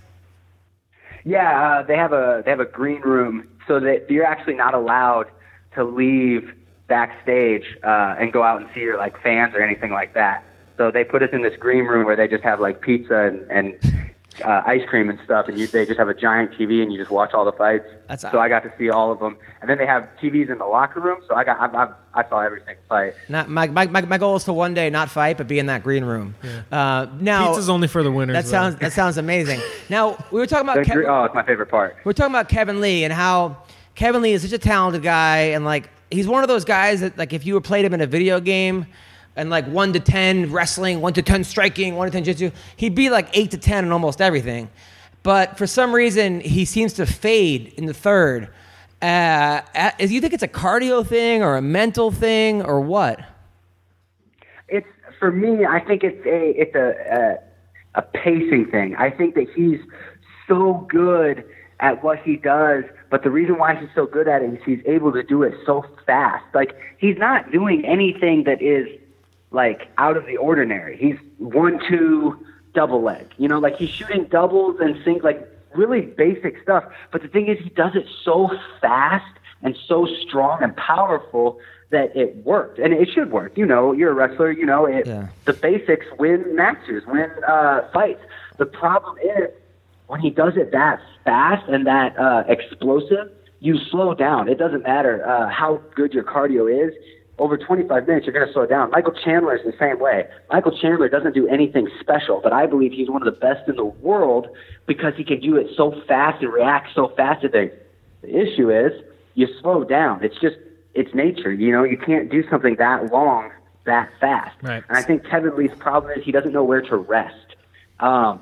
Yeah, uh, they have a they have a green room, so that you're actually not allowed to leave backstage uh, and go out and see your like fans or anything like that. So they put us in this green room where they just have like pizza and, and uh, ice cream and stuff, and you, they just have a giant TV and you just watch all the fights.
That's-
so I got to see all of them, and then they have TVs in the locker room, so I got I, I, I saw every single fight.
Not my, my, my, my goal is to one day not fight, but be in that green room. Uh, now
Pizza's only for the winners.
that
though.
sounds that sounds amazing. Now we were talking about Kev-
oh, it's my favorite part.
we're talking about Kevin Lee and how Kevin Lee is such a talented guy and like he's one of those guys that like if you had played him in a video game and like one to ten wrestling, one to ten striking, one to ten jiu-jitsu, he'd be like eight to ten in almost everything. But for some reason, he seems to fade in the third. Uh, do you think it's a cardio thing or a mental thing or what?
it's for me. I think it's a it's a a, a pacing thing. I think that he's so good at what he does, but the reason why he's so good at it is he's able to do it so fast. Like he's not doing anything that is like out of the ordinary. He's one two double leg. You know, like he's shooting doubles and sing like really basic stuff. But the thing is, he does it so fast and so strong and powerful that it worked, and it should work. You know, you're a wrestler. You know, it,
Yeah.
the basics win matches, win uh, fights. The problem is when he does it that fast and that uh, explosive, you slow down. It doesn't matter uh, how good your cardio is. Over 25 minutes, you're going to slow down. Michael Chandler is the same way. Michael Chandler doesn't do anything special, but I believe he's one of the best in the world because he can do it so fast and react so fast to things. The issue is you slow down. It's just it's nature. You know, you can't do something that long that fast.
Right.
And I think Kevin Lee's problem is he doesn't know where to rest. Um,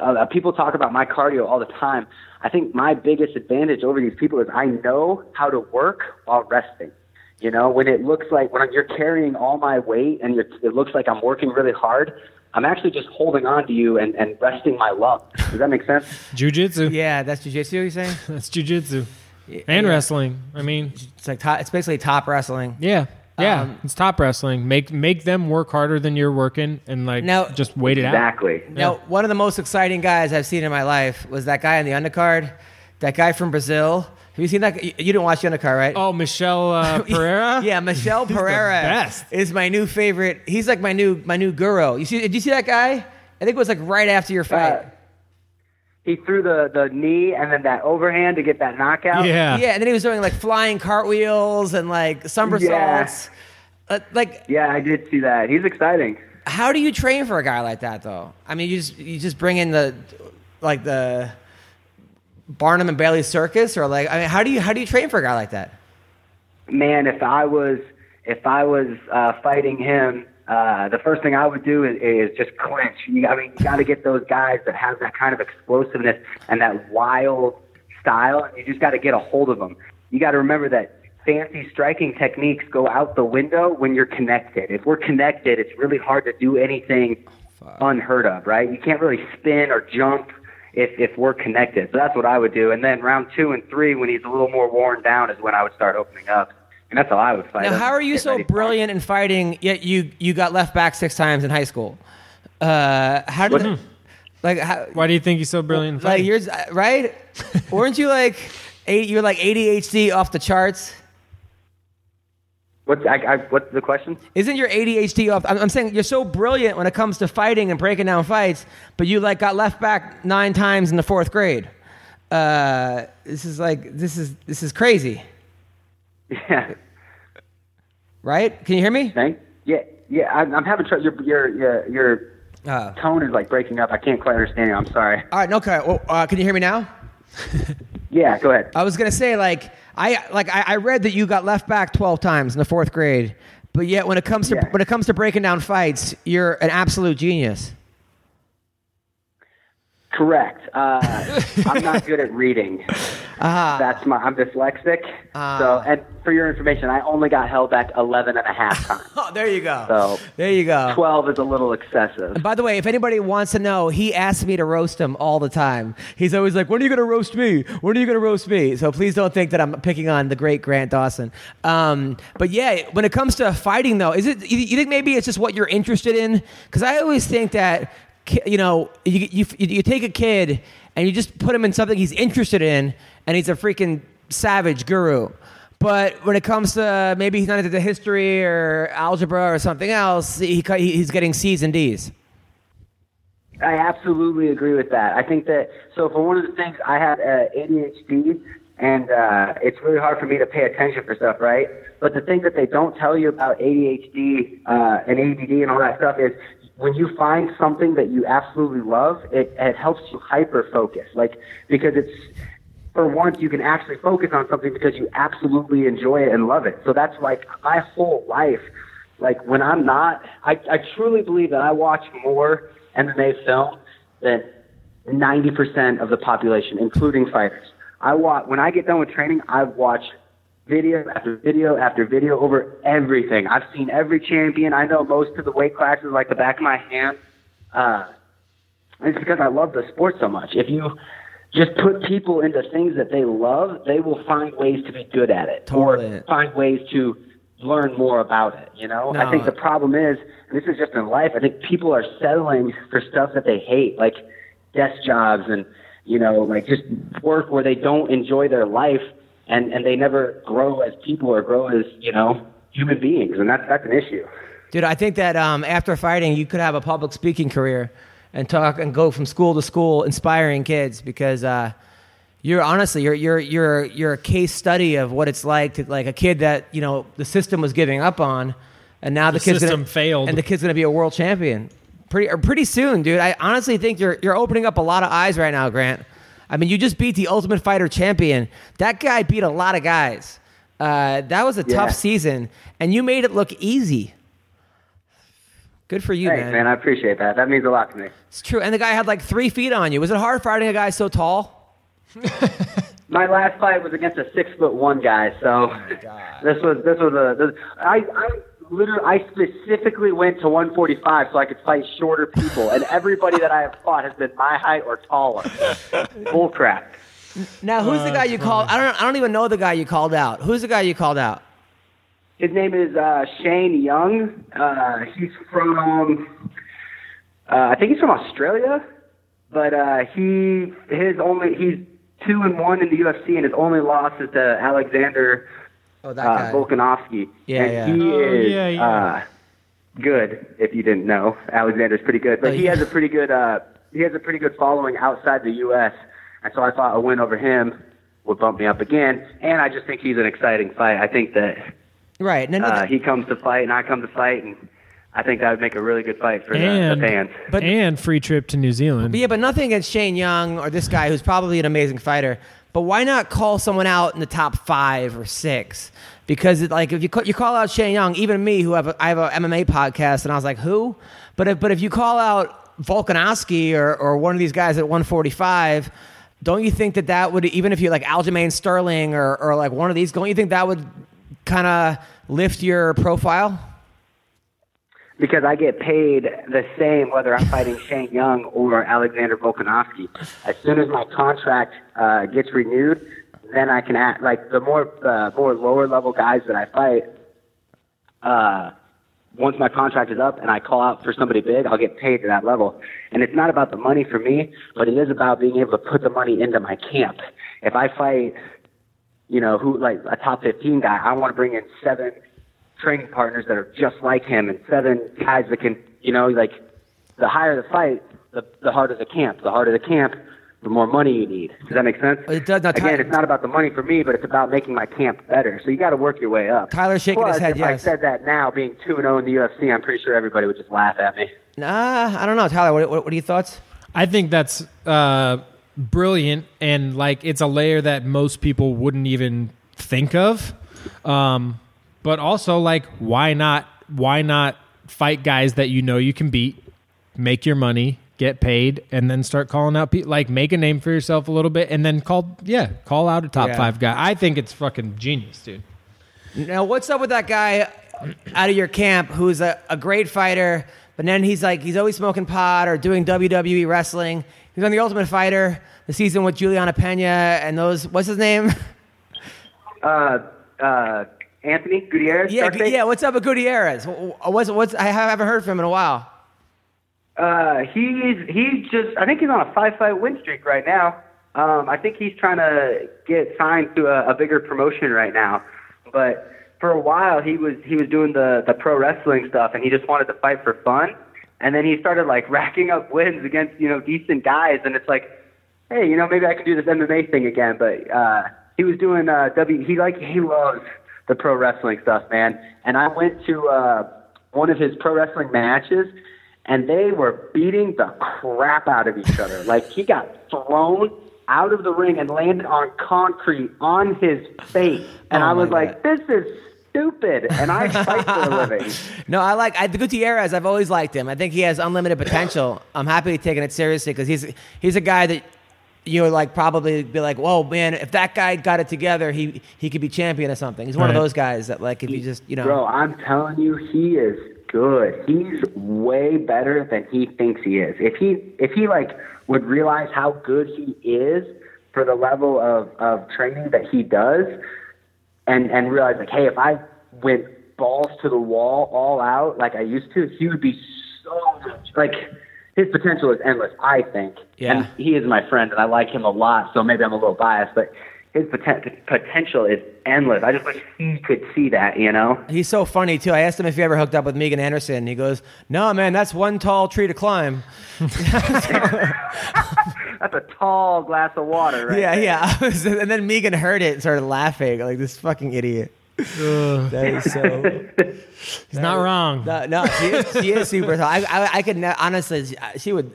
uh, people talk about my cardio all the time. I think my biggest advantage over these people is I know how to work while resting. You know, when it looks like when you're carrying all my weight and you're, it looks like I'm working really hard, I'm actually just holding on to you and, and resting my lungs. Does that make sense?
Jiu-jitsu.
Yeah, that's jujitsu. You're saying
That's jiu-jitsu. And
Yeah.
wrestling. I mean,
it's like top, it's basically top wrestling.
yeah. Yeah,
Um,
it's top wrestling. Make make them work harder than you're working and like
Now-
just wait it out.
Exactly.
Now, one of the most exciting guys I've seen in my life was that guy on the undercard, that guy from Brazil. Have you seen that? You you didn't watch the undercard, right?
Oh, Michel uh, Pereira?
Yeah, Michel
He's the
Pereira
best.
is my new favorite. He's like my new my new guru. You see? Did you see that guy? I think it was like right after your fight.
Uh, he threw the, the knee and then that overhand to get that knockout.
Yeah.
yeah, and then he was doing like flying cartwheels and like somersaults. Uh, like,
Yeah, I did see that. He's exciting.
how do you train for a guy like that, though? I mean, you just you just bring in the like the Barnum and Bailey circus, or like, I mean, how do you how do you train for a guy like that?
man, if I was if I was uh, fighting him, uh, the first thing I would do is, is just clinch. You, I mean, you got to get those guys that have that kind of explosiveness and that wild style. and You just got to get a hold of them. You got to remember that fancy striking techniques go out the window when you're connected. If we're connected, it's really hard to do anything unheard of, right? You can't really spin or jump if if we're connected. So that's what I would do. And then round two and three, when he's a little more worn down, is when I would start opening up. And that's how I would fight.
Now, how are you so
ready for him.
brilliant in fighting? Yet you you got left back six times in high school. Uh, how did
What-
like how,
Why do you think he's so brilliant?
like
fighting?
yours right? Weren't you like eight? You're like ADHD off the charts.
What's I, I, what's the question?
Isn't your ADHD off? I'm, I'm saying you're so brilliant when it comes to fighting and breaking down fights, but you like got left back nine times in the fourth grade. Uh, this is like this is this is crazy,
Yeah.
right? Can you hear me?
Thank. Yeah. Yeah. I'm, I'm having trouble. Your your your your
Uh,
tone is like breaking up. I can't quite understand you. I'm sorry.
all right, no, okay. Well, uh, can you hear me now?
Yeah. Go ahead.
I was gonna say like I like I, I read that you got left back twelve times in the fourth grade, but yet when it comes to
Yeah.
when it comes to breaking down fights, you're an absolute genius.
Correct. Uh, I'm not good at reading.
Ah.
That's my. I'm dyslexic. so, and for your information, I only got held back 11 and a half times.
Oh, there you go.
So
there you go.
12 is a little excessive.
And By the way, if anybody wants to know, he asks me to roast him all the time. He's always like, "When are you going to roast me? When are you going to roast me?" So please don't think that I'm picking on the great Grant Dawson. Um, but yeah, when it comes to fighting, though, is it you, you think maybe it's just what you're interested in? Because I always think that you know you, you you take a kid and you just put him in something he's interested in, and he's a freaking savage guru. But when it comes to maybe he's not into history or algebra or something else, he, he- he's getting C's and D's.
I absolutely agree with that. I think that so for one of the things I have uh, ADHD, and uh, it's really hard for me to pay attention for stuff, right? But the thing that they don't tell you about ADHD uh, and ADD and all that stuff is when you find something that you absolutely love, it, it helps you hyper focus, like because it's for once you can actually focus on something because you absolutely enjoy it and love it. So that's like my whole life. Like when I'm not, I, I truly believe that I watch more MMA film than 90% of the population, including fighters. I watch, when I get done with training, I watch video after video after video over everything. I've seen every champion. I know most of the weight classes like the back of my hand. Uh, it's because I love the sport so much. If you just put people into things that they love, they will find ways to be good at it
Totally.
or find ways to learn more about it. You know, I think the problem is, and this is just in life. I think people are settling for stuff that they hate, like desk jobs and you know, like just work where they don't enjoy their life and and they never grow as people or grow as you know human beings, and that's that's an issue.
Dude, I think that um, after fighting, you could have a public speaking career. And talk and go from school to school, inspiring kids because uh, you're honestly you're you're you're you're a case study of what it's like to like a kid that you know the system was giving up on, and now the,
The
kid's
system
gonna,
failed.
and the kid's gonna be a world champion pretty or pretty soon, dude. I honestly think you're you're opening up a lot of eyes right now, Grant. I mean, you just beat the Ultimate Fighter champion. That guy beat a lot of guys. Uh, that was a
Yeah.
tough season, and you made it look easy. Good for you,
Thanks,
man.
man. I appreciate that. That means a lot to me.
It's true. And the guy had like three feet on you. Was it hard fighting a guy so tall?
My last fight was against a six foot one guy, so this was this was a. This, I I literally I specifically went to 145 so I could fight shorter people, and everybody that I have fought has been my height or taller. Bull crap.
Now, who's the guy you called? I don't. I don't even know the guy you called out. Who's the guy you called out?
His name is uh, Shane Young. Uh, he's from, uh, I think he's from Australia, but uh, he his only he's two and one in the UFC, and his only loss is to Alexander
Oh, that
uh,
guy.
Volkanovski.
Yeah,
and
yeah.
he
Oh,
is
yeah, yeah.
Uh, good. If you didn't know, Alexander's pretty good, but
Oh,
he
yeah.
has a pretty good uh, he has a pretty good following outside the U.S. And so I thought a win over him would bump me up again. And I just think he's an exciting fight. I think that
Right. No, no,
uh, he comes to fight and I come to fight, and I think that would make a really good fight for the,
and
the fans.
But-
and free trip to New Zealand.
But yeah, but nothing against Shane Young or this guy who's probably an amazing fighter. But why not call someone out in the top five or six? Because it, like if you call, you call out Shane Young, even me who have a, I have a MMA podcast, and I was like, who? But if, but if you call out Volkanovski or or one of these guys at 145. Don't you think that that would even if you like Aljamain Sterling or, or like one of these, don't you think that would kind of lift your profile?
because I get paid the same whether I'm fighting Shane Young or Alexander Volkanovski. As soon as my contract uh, gets renewed, then I can act like the more uh, more lower level guys that I fight. Uh, once my contract is up and I call out for somebody big, I'll get paid to that level. And it's not about the money for me, but it is about being able to put the money into my camp. If I fight, you know, who like a top 15 guy, I want to bring in seven training partners that are just like him and seven guys that can, you know, like the higher the fight, the, the harder the camp. The harder the camp, the more money you need. Does that make sense?
It does not-
Again, it's not about the money for me, but it's about making my camp better. So you got to work your way up.
Tyler shaking
Plus,
his head,
If
yes.
I said that now, being two and zero in the UFC, I'm pretty sure everybody would just laugh at me.
Nah, I don't know. Tyler, what, what, what are your thoughts?
I think that's uh, brilliant, and like it's a layer that most people wouldn't even think of. Um, but also, like, why not? Why not fight guys that you know you can beat, make your money, get paid, and then start calling out people? Like, make a name for yourself a little bit, and then call, yeah, call out a top
Yeah.
five guy. I think it's fucking genius, dude.
Now, what's up with that guy out of your camp who's a, a great fighter, but then he's like, he's always smoking pot or doing WWE wrestling. He's on The Ultimate Fighter, the season with Julianna Peña and those, what's his name?
Uh, uh, Anthony Gutierrez.
yeah, yeah, what's up with Gutierrez? Wh- What's, what's, I haven't heard from him in a while.
Uh, he's he's just. I think he's on a five fight win streak right now. Um, I think he's trying to get signed to a, a bigger promotion right now. But for a while, he was he was doing the the pro wrestling stuff, and he just wanted to fight for fun. And then he started like racking up wins against you know decent guys, and it's like, hey, you know maybe I can do this MMA thing again. But uh, he was doing uh, W. He like he loves the pro wrestling stuff, man. And I went to uh, one of his pro wrestling matches, and they were beating the crap out of each other. Like he got thrown out of the ring and landed on concrete on his face, and
Oh,
I was
my
like, "This is stupid." And I fight for a living.
No, I like I, Gutierrez. I've always liked him. I think he has unlimited potential. I'm happy he's taking it seriously because he's he's a guy that you would like probably be like, whoa, man, if that guy got it together, he he could be champion or something. He's one of those guys that like if you just you know.
Bro, I'm telling you, he is good. He's way better than he thinks he is. If he if he like would realize how good he is for the level of, of training that he does and and realize like, hey, if I went balls to the wall all out like I used to, he would be so much like his potential is endless, I think.
Yeah.
And he is my friend and I like him a lot, so maybe I'm a little biased, but his poten- potential is endless. I just wish he could see that, you know.
He's so funny too. I asked him if he ever hooked up with Megan Anderson. He goes, "No, man, that's one tall tree to climb."
That's a tall glass of water, right?
yeah,
there.
yeah. And then Megan heard it and started laughing like this fucking idiot. that is so.
He's not wrong.
No, no she, is, she is super tall. I, I, I could ne- honestly, she would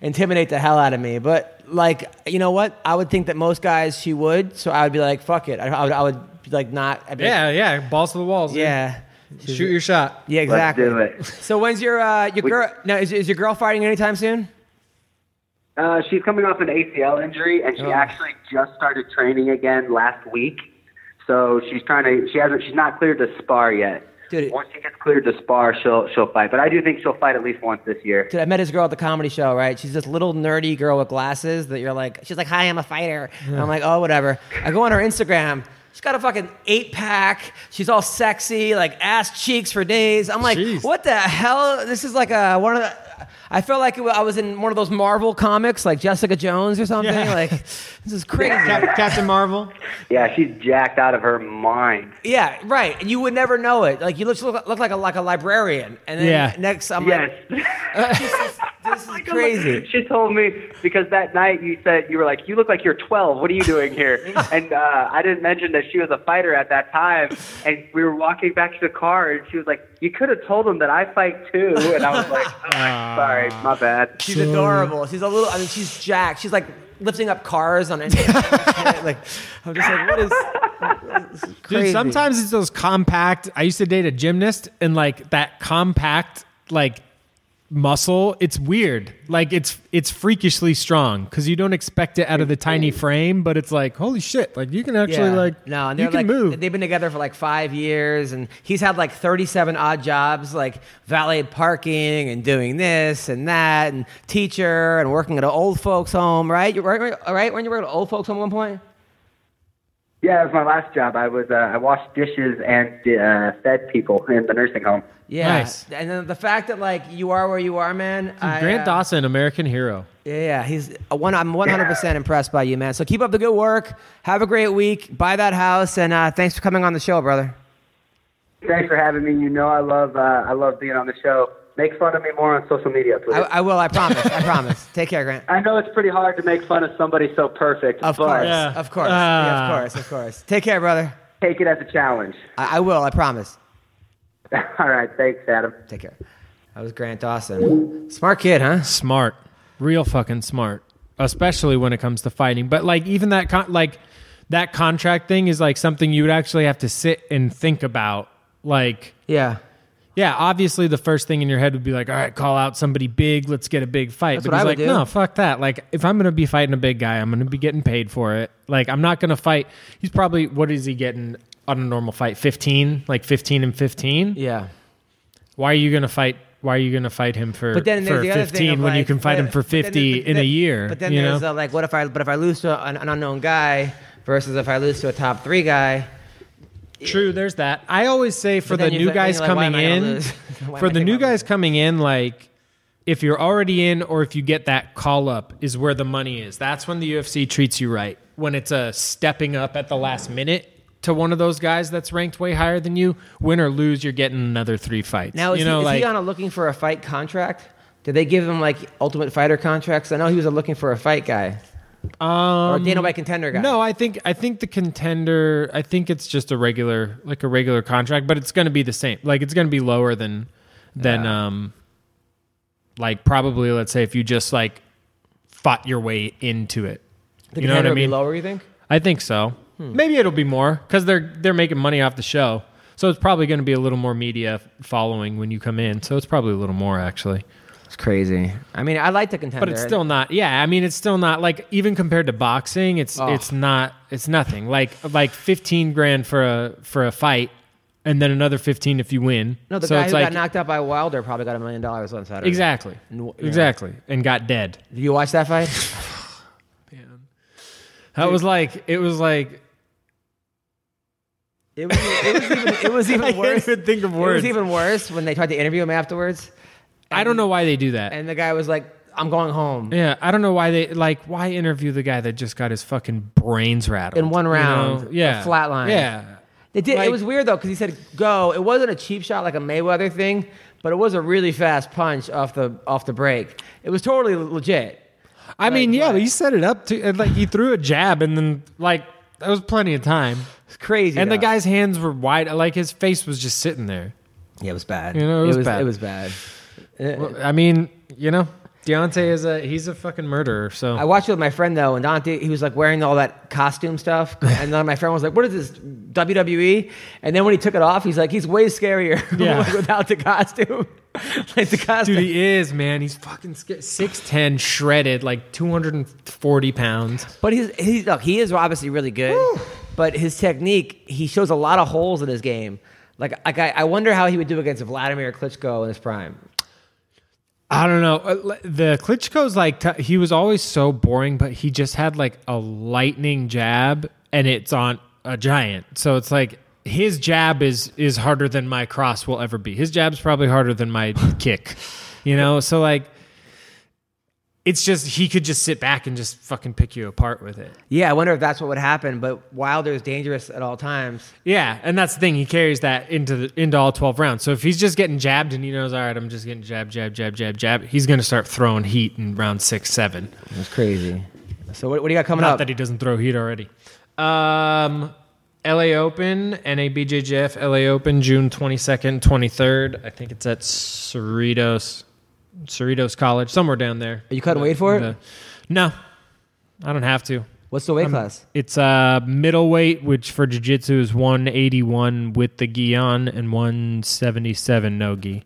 intimidate the hell out of me. But like, you know what? I would think that most guys she would. So I would be like, fuck it. I, I would, I would be like, not. I'd be like,
yeah, yeah. Balls to the walls. dude.
yeah,
Shoot your shot.
yeah,
Let's
exactly.
do it.
So when's your uh, your
We-
girl? No, is, is your girl fighting anytime soon?
Uh, she's coming off an ACL injury, and she
Oh.
actually just started training again last week. So she's trying to. She hasn't. She's not cleared to spar yet.
Dude,
Once she gets cleared to spar, she'll she'll fight. But I do think she'll fight at least once this year.
Dude, I met this girl at the comedy show, right? She's this little nerdy girl with glasses that you're like, she's like, hi, I'm a fighter. And I'm like, oh, whatever. I go on her Instagram. She's got a fucking eight pack. She's all sexy, like ass cheeks for days. I'm like,
Jeez.
what the hell? This is like a one of the. I felt like it wa- I was in one of those Marvel comics, like Jessica Jones or something.
Yeah.
Like, this is crazy.
Cap- Captain Marvel.
Yeah, she's jacked out of her mind.
Yeah, right. And you would never know it. Like you look, look, look like a like a librarian. And then
Yeah.
next, I'm
Yes.
like, this is crazy.
She told me because that night you said you were like, "You look like you're 12. What are you doing here?" and uh, I didn't mention that she was a fighter at that time. And we were walking back to the car, and she was like, "You could have told him that I fight too." And I was like, oh, "Sorry, my bad."
She's adorable. She's a little. I mean, she's jacked. She's like lifting up cars on. it. like I'm just like, what is? This is.
Dude, sometimes it's those compact. I used to date a gymnast, and like that compact, like muscle, it's weird. Like it's it's freakishly strong because you don't expect it out of the tiny frame, but it's like holy shit! Like you can actually
Yeah.
like
no, and
you can
like
move.
they've been together for like five years, and he's had like 37 odd jobs, like valet parking and doing this and that, and teacher and working at an old folks home. Right? You right? Right? right? When you were at an old folks home at one point.
Yeah, it was my last job. I was uh, I washed dishes and uh, fed people in the nursing home.
Yeah.
Nice.
And then the fact that like you are where you are, man. I,
Grant
uh,
Dawson, American hero.
Yeah, yeah, he's one. I'm 100 percent impressed by you, man. So keep up the good work. Have a great week. Buy that house, and uh, thanks for coming on the show, brother.
Thanks for having me. You know I love uh, I love being on the show. Make fun of me more on social media, please.
I, I will. I promise. I promise. Take care, Grant.
I know it's pretty hard to make fun of somebody so perfect,
Of
but
course.
Yeah.
Of course. Yeah,
Ah.
of course. Of course. Take care, brother.
take it as a challenge.
I, I will. I promise.
All right, thanks, Adam.
Take care. That was Grant Dawson. Smart kid, huh?
Smart, real fucking smart, especially when it comes to fighting. But like even that con- like that contract thing is like something you would actually have to sit and think about. Like
Yeah.
Yeah, obviously the first thing in your head would be like, all right, call out somebody big, let's get a big fight.
That's
but he's like,
do.
no, fuck that. Like, if I'm gonna be fighting a big guy, I'm gonna be getting paid for it. Like, I'm not gonna fight. He's probably what is he getting on a normal fight? Fifteen, like fifteen and fifteen.
Yeah.
Why are you gonna fight? Why are you gonna fight him for
But then
for
the
fifteen when you can fight him for fifty in a year?
But then there's uh, like, what if I? But if I lose to an, an unknown guy versus if I lose to a top three guy.
True, there's that. I always say for the new guys
you're like, why
coming
am I gonna
in, for the new guys coming in, like if you're already in or if you get that call up is where the money is. That's when the UFC treats you right. When it's a stepping up at the last minute to one of those guys that's ranked way higher than you, win or lose, you're getting another three fights.
Now is,
you know,
he, is
like
he on a looking for a fight contract? Did they give him like Ultimate Fighter contracts? I know he was a looking for a fight guy or
um,
Dana White contender guy.
No, I think I think the contender. I think it's just a regular, like a regular contract, but it's going to be the same. Like it's going to be lower than than
Yeah.
um, like probably let's say if you just like fought your way into it.
the
you know what
contender
I mean?
lower. You think?
I think so.
Hmm.
Maybe it'll be more because they're they're making money off the show, so it's probably going to be a little more media following when you come in. So it's probably a little more actually.
It's crazy. I mean, I like the contender,
But it's still not. Yeah, I mean, it's still not like even compared to boxing, it's
Oh.
it's not. It's nothing. Like like fifteen grand for a for a fight, and then another fifteen if you win.
No, the
so
guy
it's
who
like
got knocked out by Wilder probably got a million dollars on Saturday.
exactly,
And,
exactly, and got dead.
Did you watch that fight?
Man, That was like it was like
It was, it was even, it was even
I can't
worse.
even think of words.
It was even worse when they tried to interview him afterwards.
I don't know why they do that.
And the guy was like, I'm going home.
Yeah, I don't know why they like why interview the guy that just got his fucking brains rattled
In one
you
round,
know? Yeah,
flatline.
Yeah,
It did.
Like-
it was weird though because he said go. It wasn't a cheap shot like a Mayweather thing, but it was a really fast punch off the off the break. It was totally legit.
I mean, yeah,
what?
he set it up to like he threw a jab and then like that was plenty of time.
It's crazy.
And the guy's hands were wide, like his face was just sitting there.
yeah, it was bad.
You know, it was bad.
It was bad.
Uh, well, I mean, you know, Deontay is a he's a fucking murderer. So
I watched it with my friend though, and Deontay, he was like wearing all that costume stuff, and then my friend was like, "What is this WWE?" And then when he took it off, he's like, "He's way scarier
Yeah.
without the costume." like the costume.
Dude, he is man. He's fucking six ten, shredded, like two hundred and forty pounds.
But he's he's look, he is obviously really good. But his technique, he shows a lot of holes in his game. Like, like I, I wonder how he would do against Wladimir Klitschko in his prime.
I don't know. Uh, The Klitschko's like he was always so boring, but he just had like a lightning jab, and it's on a giant. So it's like his jab is is harder than my cross will ever be. His jab's probably harder than my kick. You know, so like it's just he could just sit back and just fucking pick you apart with it.
Yeah, I wonder if that's what would happen. But Wilder is dangerous at all times.
Yeah, and that's the thing. He carries that into the into all twelve rounds. So if he's just getting jabbed and he knows, all right, I'm just getting jab, jab, jab, jab, jab, he's going to start throwing heat in round six, seven.
It's crazy. So what, what do you got coming
Not
up?
that he doesn't throw heat already. Um, L.A. Open, NABJJF LA Open, June twenty second, twenty third. I think it's at Cerritos, Cerritos College, somewhere down there.
Are you cutting weight for it?
The- no, I don't have to.
What's the weight class?
It's uh middleweight, which for jiu-jitsu is 181 with the gi on and 177 no gi.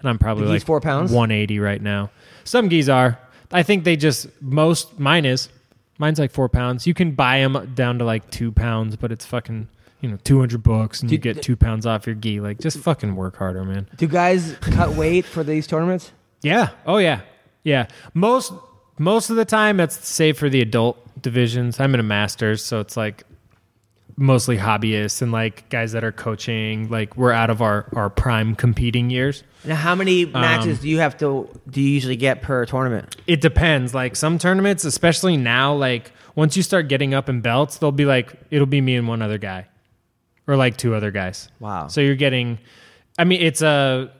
And I'm probably like
four pounds?
180 right now. Some gis are. I think they just most mine is. Mine's like four pounds. You can buy them down to like two pounds, but it's fucking you know 200 bucks and you get two pounds off your gi. Like just fucking work harder, man.
Do guys cut weight for these tournaments?
Yeah. Oh yeah. Yeah. Most most of the time that's safe for the adult divisions. I'm in a masters, so it's like mostly hobbyists and like guys that are coaching. Like we're out of our our prime competing years.
Now, how many
Um,
matches do you have to do you usually get per tournament?
It depends. Like some tournaments, especially now, like once you start getting up in belts, they'll be like it'll be me and one other guy, or like two other guys.
Wow.
So you're getting. I mean, it's a.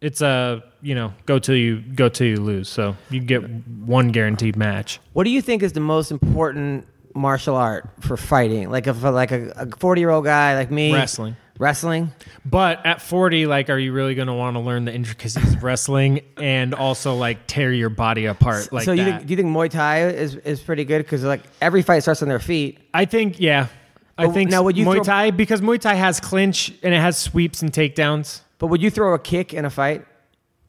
It's a you know go till you go till you lose. So you get one guaranteed match.
What do you think is the most important martial art for fighting? Like if like a forty year old guy like me,
Wrestling.
wrestling.
But at 40, like, are you really going to want to learn the intricacies of wrestling and also like tear your body apart like
so you think, do you think Muay Thai is, is pretty good because like every fight starts on their feet?
I think, yeah. I
But
think
now would you
Muay
throw-
Thai because Muay Thai has clinch and it has sweeps and takedowns.
But would you throw a kick in a fight?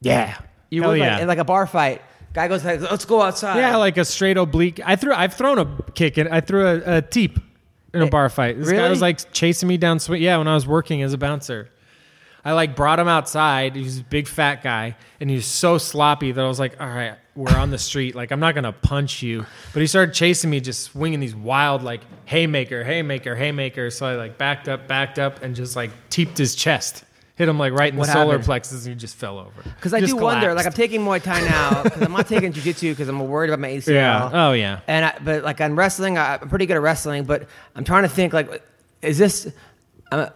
Yeah,
You
Hell
would
yeah.
like, in like a bar fight. Guy goes like, let's go outside.
yeah, like a straight oblique. I threw. I've thrown a kick and I threw a, a teep in a
Eh,
bar fight. This guy
really?
was like chasing me down. Sw- yeah, when I was working as a bouncer. I like brought him outside. He was a big fat guy, and he was so sloppy that I was like, "All right, we're on the street. Like, I'm not gonna punch you." But he started chasing me, just swinging these wild like haymaker, haymaker, haymaker. So I like backed up, backed up, and just like teeped his chest, hit him like right in the
What
solar plexus, and he just fell over.
Because I
Just
do wonder, like I'm taking Muay Thai now because I'm not taking Jiu Jitsu because I'm worried about my ACL.
Yeah. Oh yeah.
And I, but like I'm wrestling, I- I'm pretty good at wrestling. But I'm trying to think like, is this uh,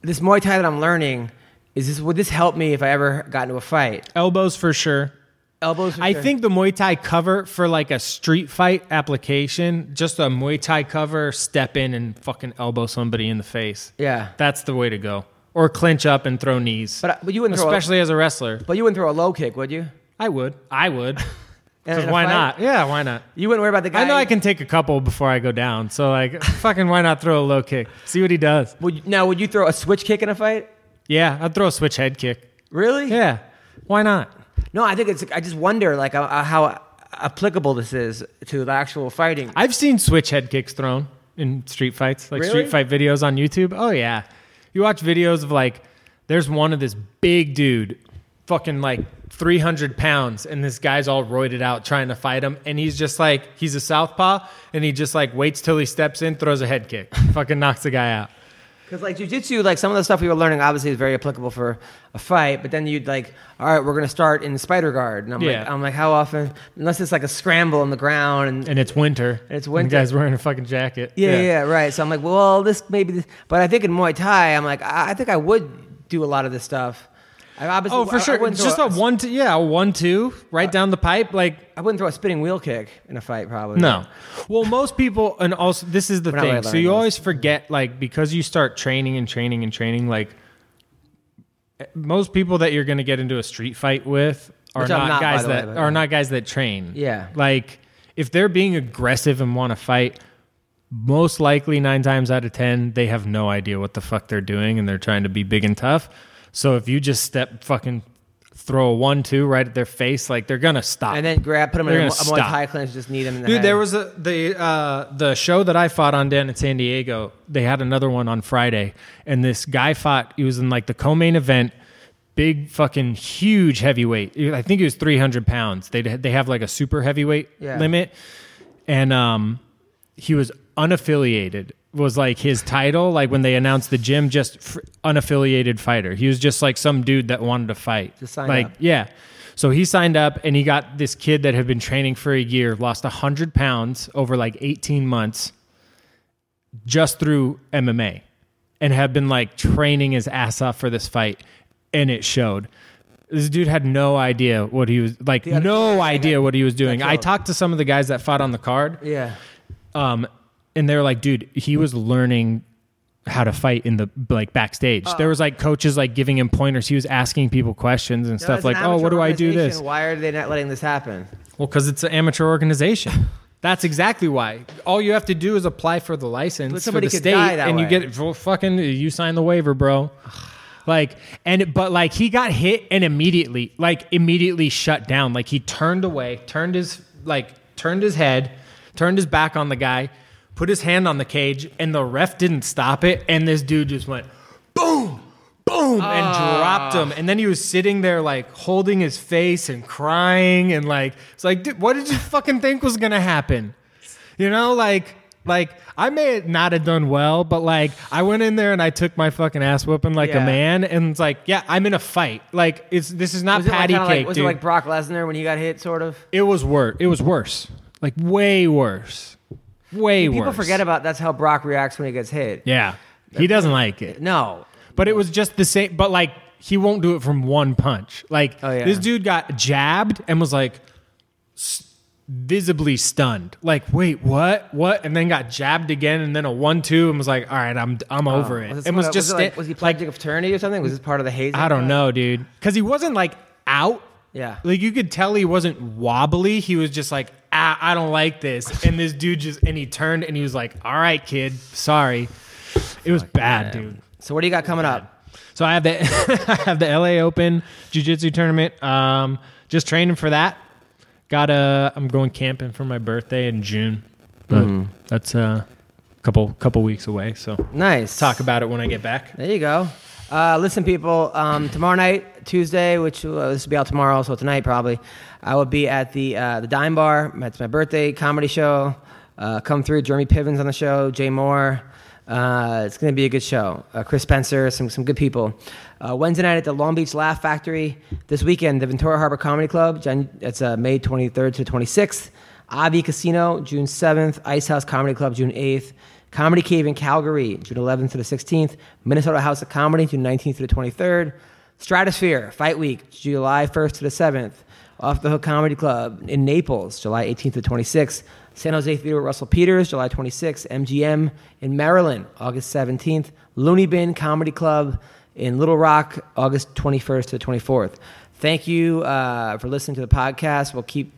this Muay Thai that I'm learning? Is this would this help me if I ever got into a fight?
elbows for sure.
Elbows. for
I
sure.
think the Muay Thai cover for like a street fight application, just a Muay Thai cover, step in and fucking elbow somebody in the face.
Yeah.
That's the way to go. Or clinch up and throw knees.
But, but you wouldn't throw.
especially as a wrestler.
But you wouldn't throw a low kick, would you?
I would. I would. 'Cause why
fight?
not? Yeah, why not?
You wouldn't worry about the guy.
I know I can take a couple before I go down. So like fucking why not throw a low kick? See what he does.
Would you, now, would you throw a switch kick in a fight?
Yeah, I'd throw a switch head kick.
Really?
Yeah. Why not?
No, I think it's. I just wonder, like, uh, how applicable this is to the actual fighting.
I've seen switch head kicks thrown in street fights, like
Really?
street fight videos on YouTube. Oh yeah, you watch videos of like, there's one of this big dude, fucking like 300 pounds, and this guy's all roided out trying to fight him, and he's just like, he's a southpaw, and he just like waits till he steps in, throws a head kick, fucking knocks the guy out.
Because like jujitsu, like some of the stuff we were learning obviously is very applicable for a fight, but then you'd like, all right, we're gonna start in spider guard, and I'm like, I'm like, how often? Unless it's like a scramble on the ground, and,
And it's winter.
And it's
The
winter.
guy's wearing a fucking jacket.
yeah, yeah, yeah, right. So I'm like, well, this maybe, this, but I think in Muay Thai, I'm like, I, I think I would do a lot of this stuff. I obviously,
Oh, for
I- I
sure.
wouldn't
Just
throw
a one, two, yeah, a one, two, right uh, down the pipe. Like,
I wouldn't throw a spinning wheel kick in a fight, probably.
no. Well, most people, and also, this is the
We're
thing. so you always forget, like, because you start training and training and training, like, most people that you're going to get into a street fight with are not,
not,
guys
way,
that
but-
are not guys that train.
Yeah.
Like, if they're being aggressive and want to fight, most likely nine times out of ten, they have no idea what the fuck they're doing and they're trying to be big and tough. So if you just step fucking throw a one two right at their face, like they're gonna stop.
And then grab, put them in
They're
a, a
gonna
Muay
stop.
Thai clinch, just need him in the
Dude,
head.
there was a the uh, the show that I fought on down in San Diego. They had another one on Friday, and this guy fought. He was in like the co-main event, big fucking huge heavyweight. I think he was three hundred pounds. They they have like a super heavyweight
Yeah.
limit, and um, he was unaffiliated. Was like his title. Like when they announced the gym, just unaffiliated fighter. He was just like some dude that wanted to fight.
Just signed
like
up.
yeah. So he signed up and he got this kid that had been training for a year, lost 100 pounds over like 18 months just through MMA and had been like training his ass off for this fight. And it showed. This dude had no idea what he was like, no idea what he was doing. I talked to some of the guys that fought on the card,
yeah.
um, and they were like, dude, he mm-hmm. was learning how to fight in the like backstage. Oh. There was like coaches like giving him pointers. He was asking people questions and
No,
stuff like, oh, what do I do this?
Why are they not letting this happen?
Well, because it's an amateur organization. That's exactly why. All you have to do is apply for the license
But
for the state,
die that
and you get well, fucking. You sign the waiver, bro. Like and but like he got hit and immediately like immediately shut down. Like he turned away, turned his like turned his head, turned his back on the guy, put his hand on the cage, and the ref didn't stop it. And this dude just went boom, boom, and ah. dropped him. And then he was sitting there like holding his face and crying and like it's like, dude, what did you fucking think was gonna happen? You know, like like I may not have done well, but like I went in there and I took my fucking ass whooping like
Yeah.
a man, and it's like, yeah, I'm in a fight. Like it's this is not
Was it like,
patty cake,
like, was
dude.
it like Brock Lesnar when he got hit, sort of?
it was worse. It was worse. Like way worse. Way worse.
People forget about that's how Brock reacts when he gets hit.
Yeah, he doesn't like it.
No.
But it was just the same. But like he won't do it from one punch. Like
Oh, yeah.
this dude got jabbed and was like s- visibly stunned. Like wait, what? What? And then got jabbed again, and then a one-two, and was like, all right, I'm I'm oh. over it.
Oh. Was,
and was
was,
just
it like,
sta-
was he pledging a fraternity or something? Was this part of the hazing?
I don't know, dude, because he wasn't like out.
Yeah.
Like you could tell he wasn't wobbly. He was just like, ah, I don't like this. And this dude just and he turned and he was like, all right, kid, sorry. It was bad, dude.
So what do you got coming up?
So I have the I have the LA Open Jiu Jitsu tournament. Um, just training for that. Got a I'm going camping for my birthday in June. But that's a couple couple weeks away. So
Nice.
talk about it when I get back.
There you go. Uh, listen, people. Um, tomorrow night, Tuesday, which uh, this will be out tomorrow, so tonight probably, I will be at the uh, the Dime Bar. It's my birthday comedy show. Uh, come through. Jeremy Piven's on the show. Jay Mohr. Uh, it's going to be a good show. Uh, Chris Spencer, some some good people. Wednesday night at the Long Beach Laugh Factory. This weekend, the Ventura Harbor Comedy Club. It's May 23rd to 26th. Avi Casino, June 7th. Ice House Comedy Club, June 8th. Comedy Cave in Calgary, June 11th to the 16th. Minnesota House of Comedy, June 19th to the 23rd. Stratosphere, Fight Week, July 1st to the 7th. Off the Hook Comedy Club in Naples, July 18th to 26th. San Jose Theater Russell Peters, July 26th. MGM in Maryland, August 17th. Loony Bin Comedy Club in Little Rock, August 21st to the 24th. Thank you uh, for listening to the podcast. We'll keep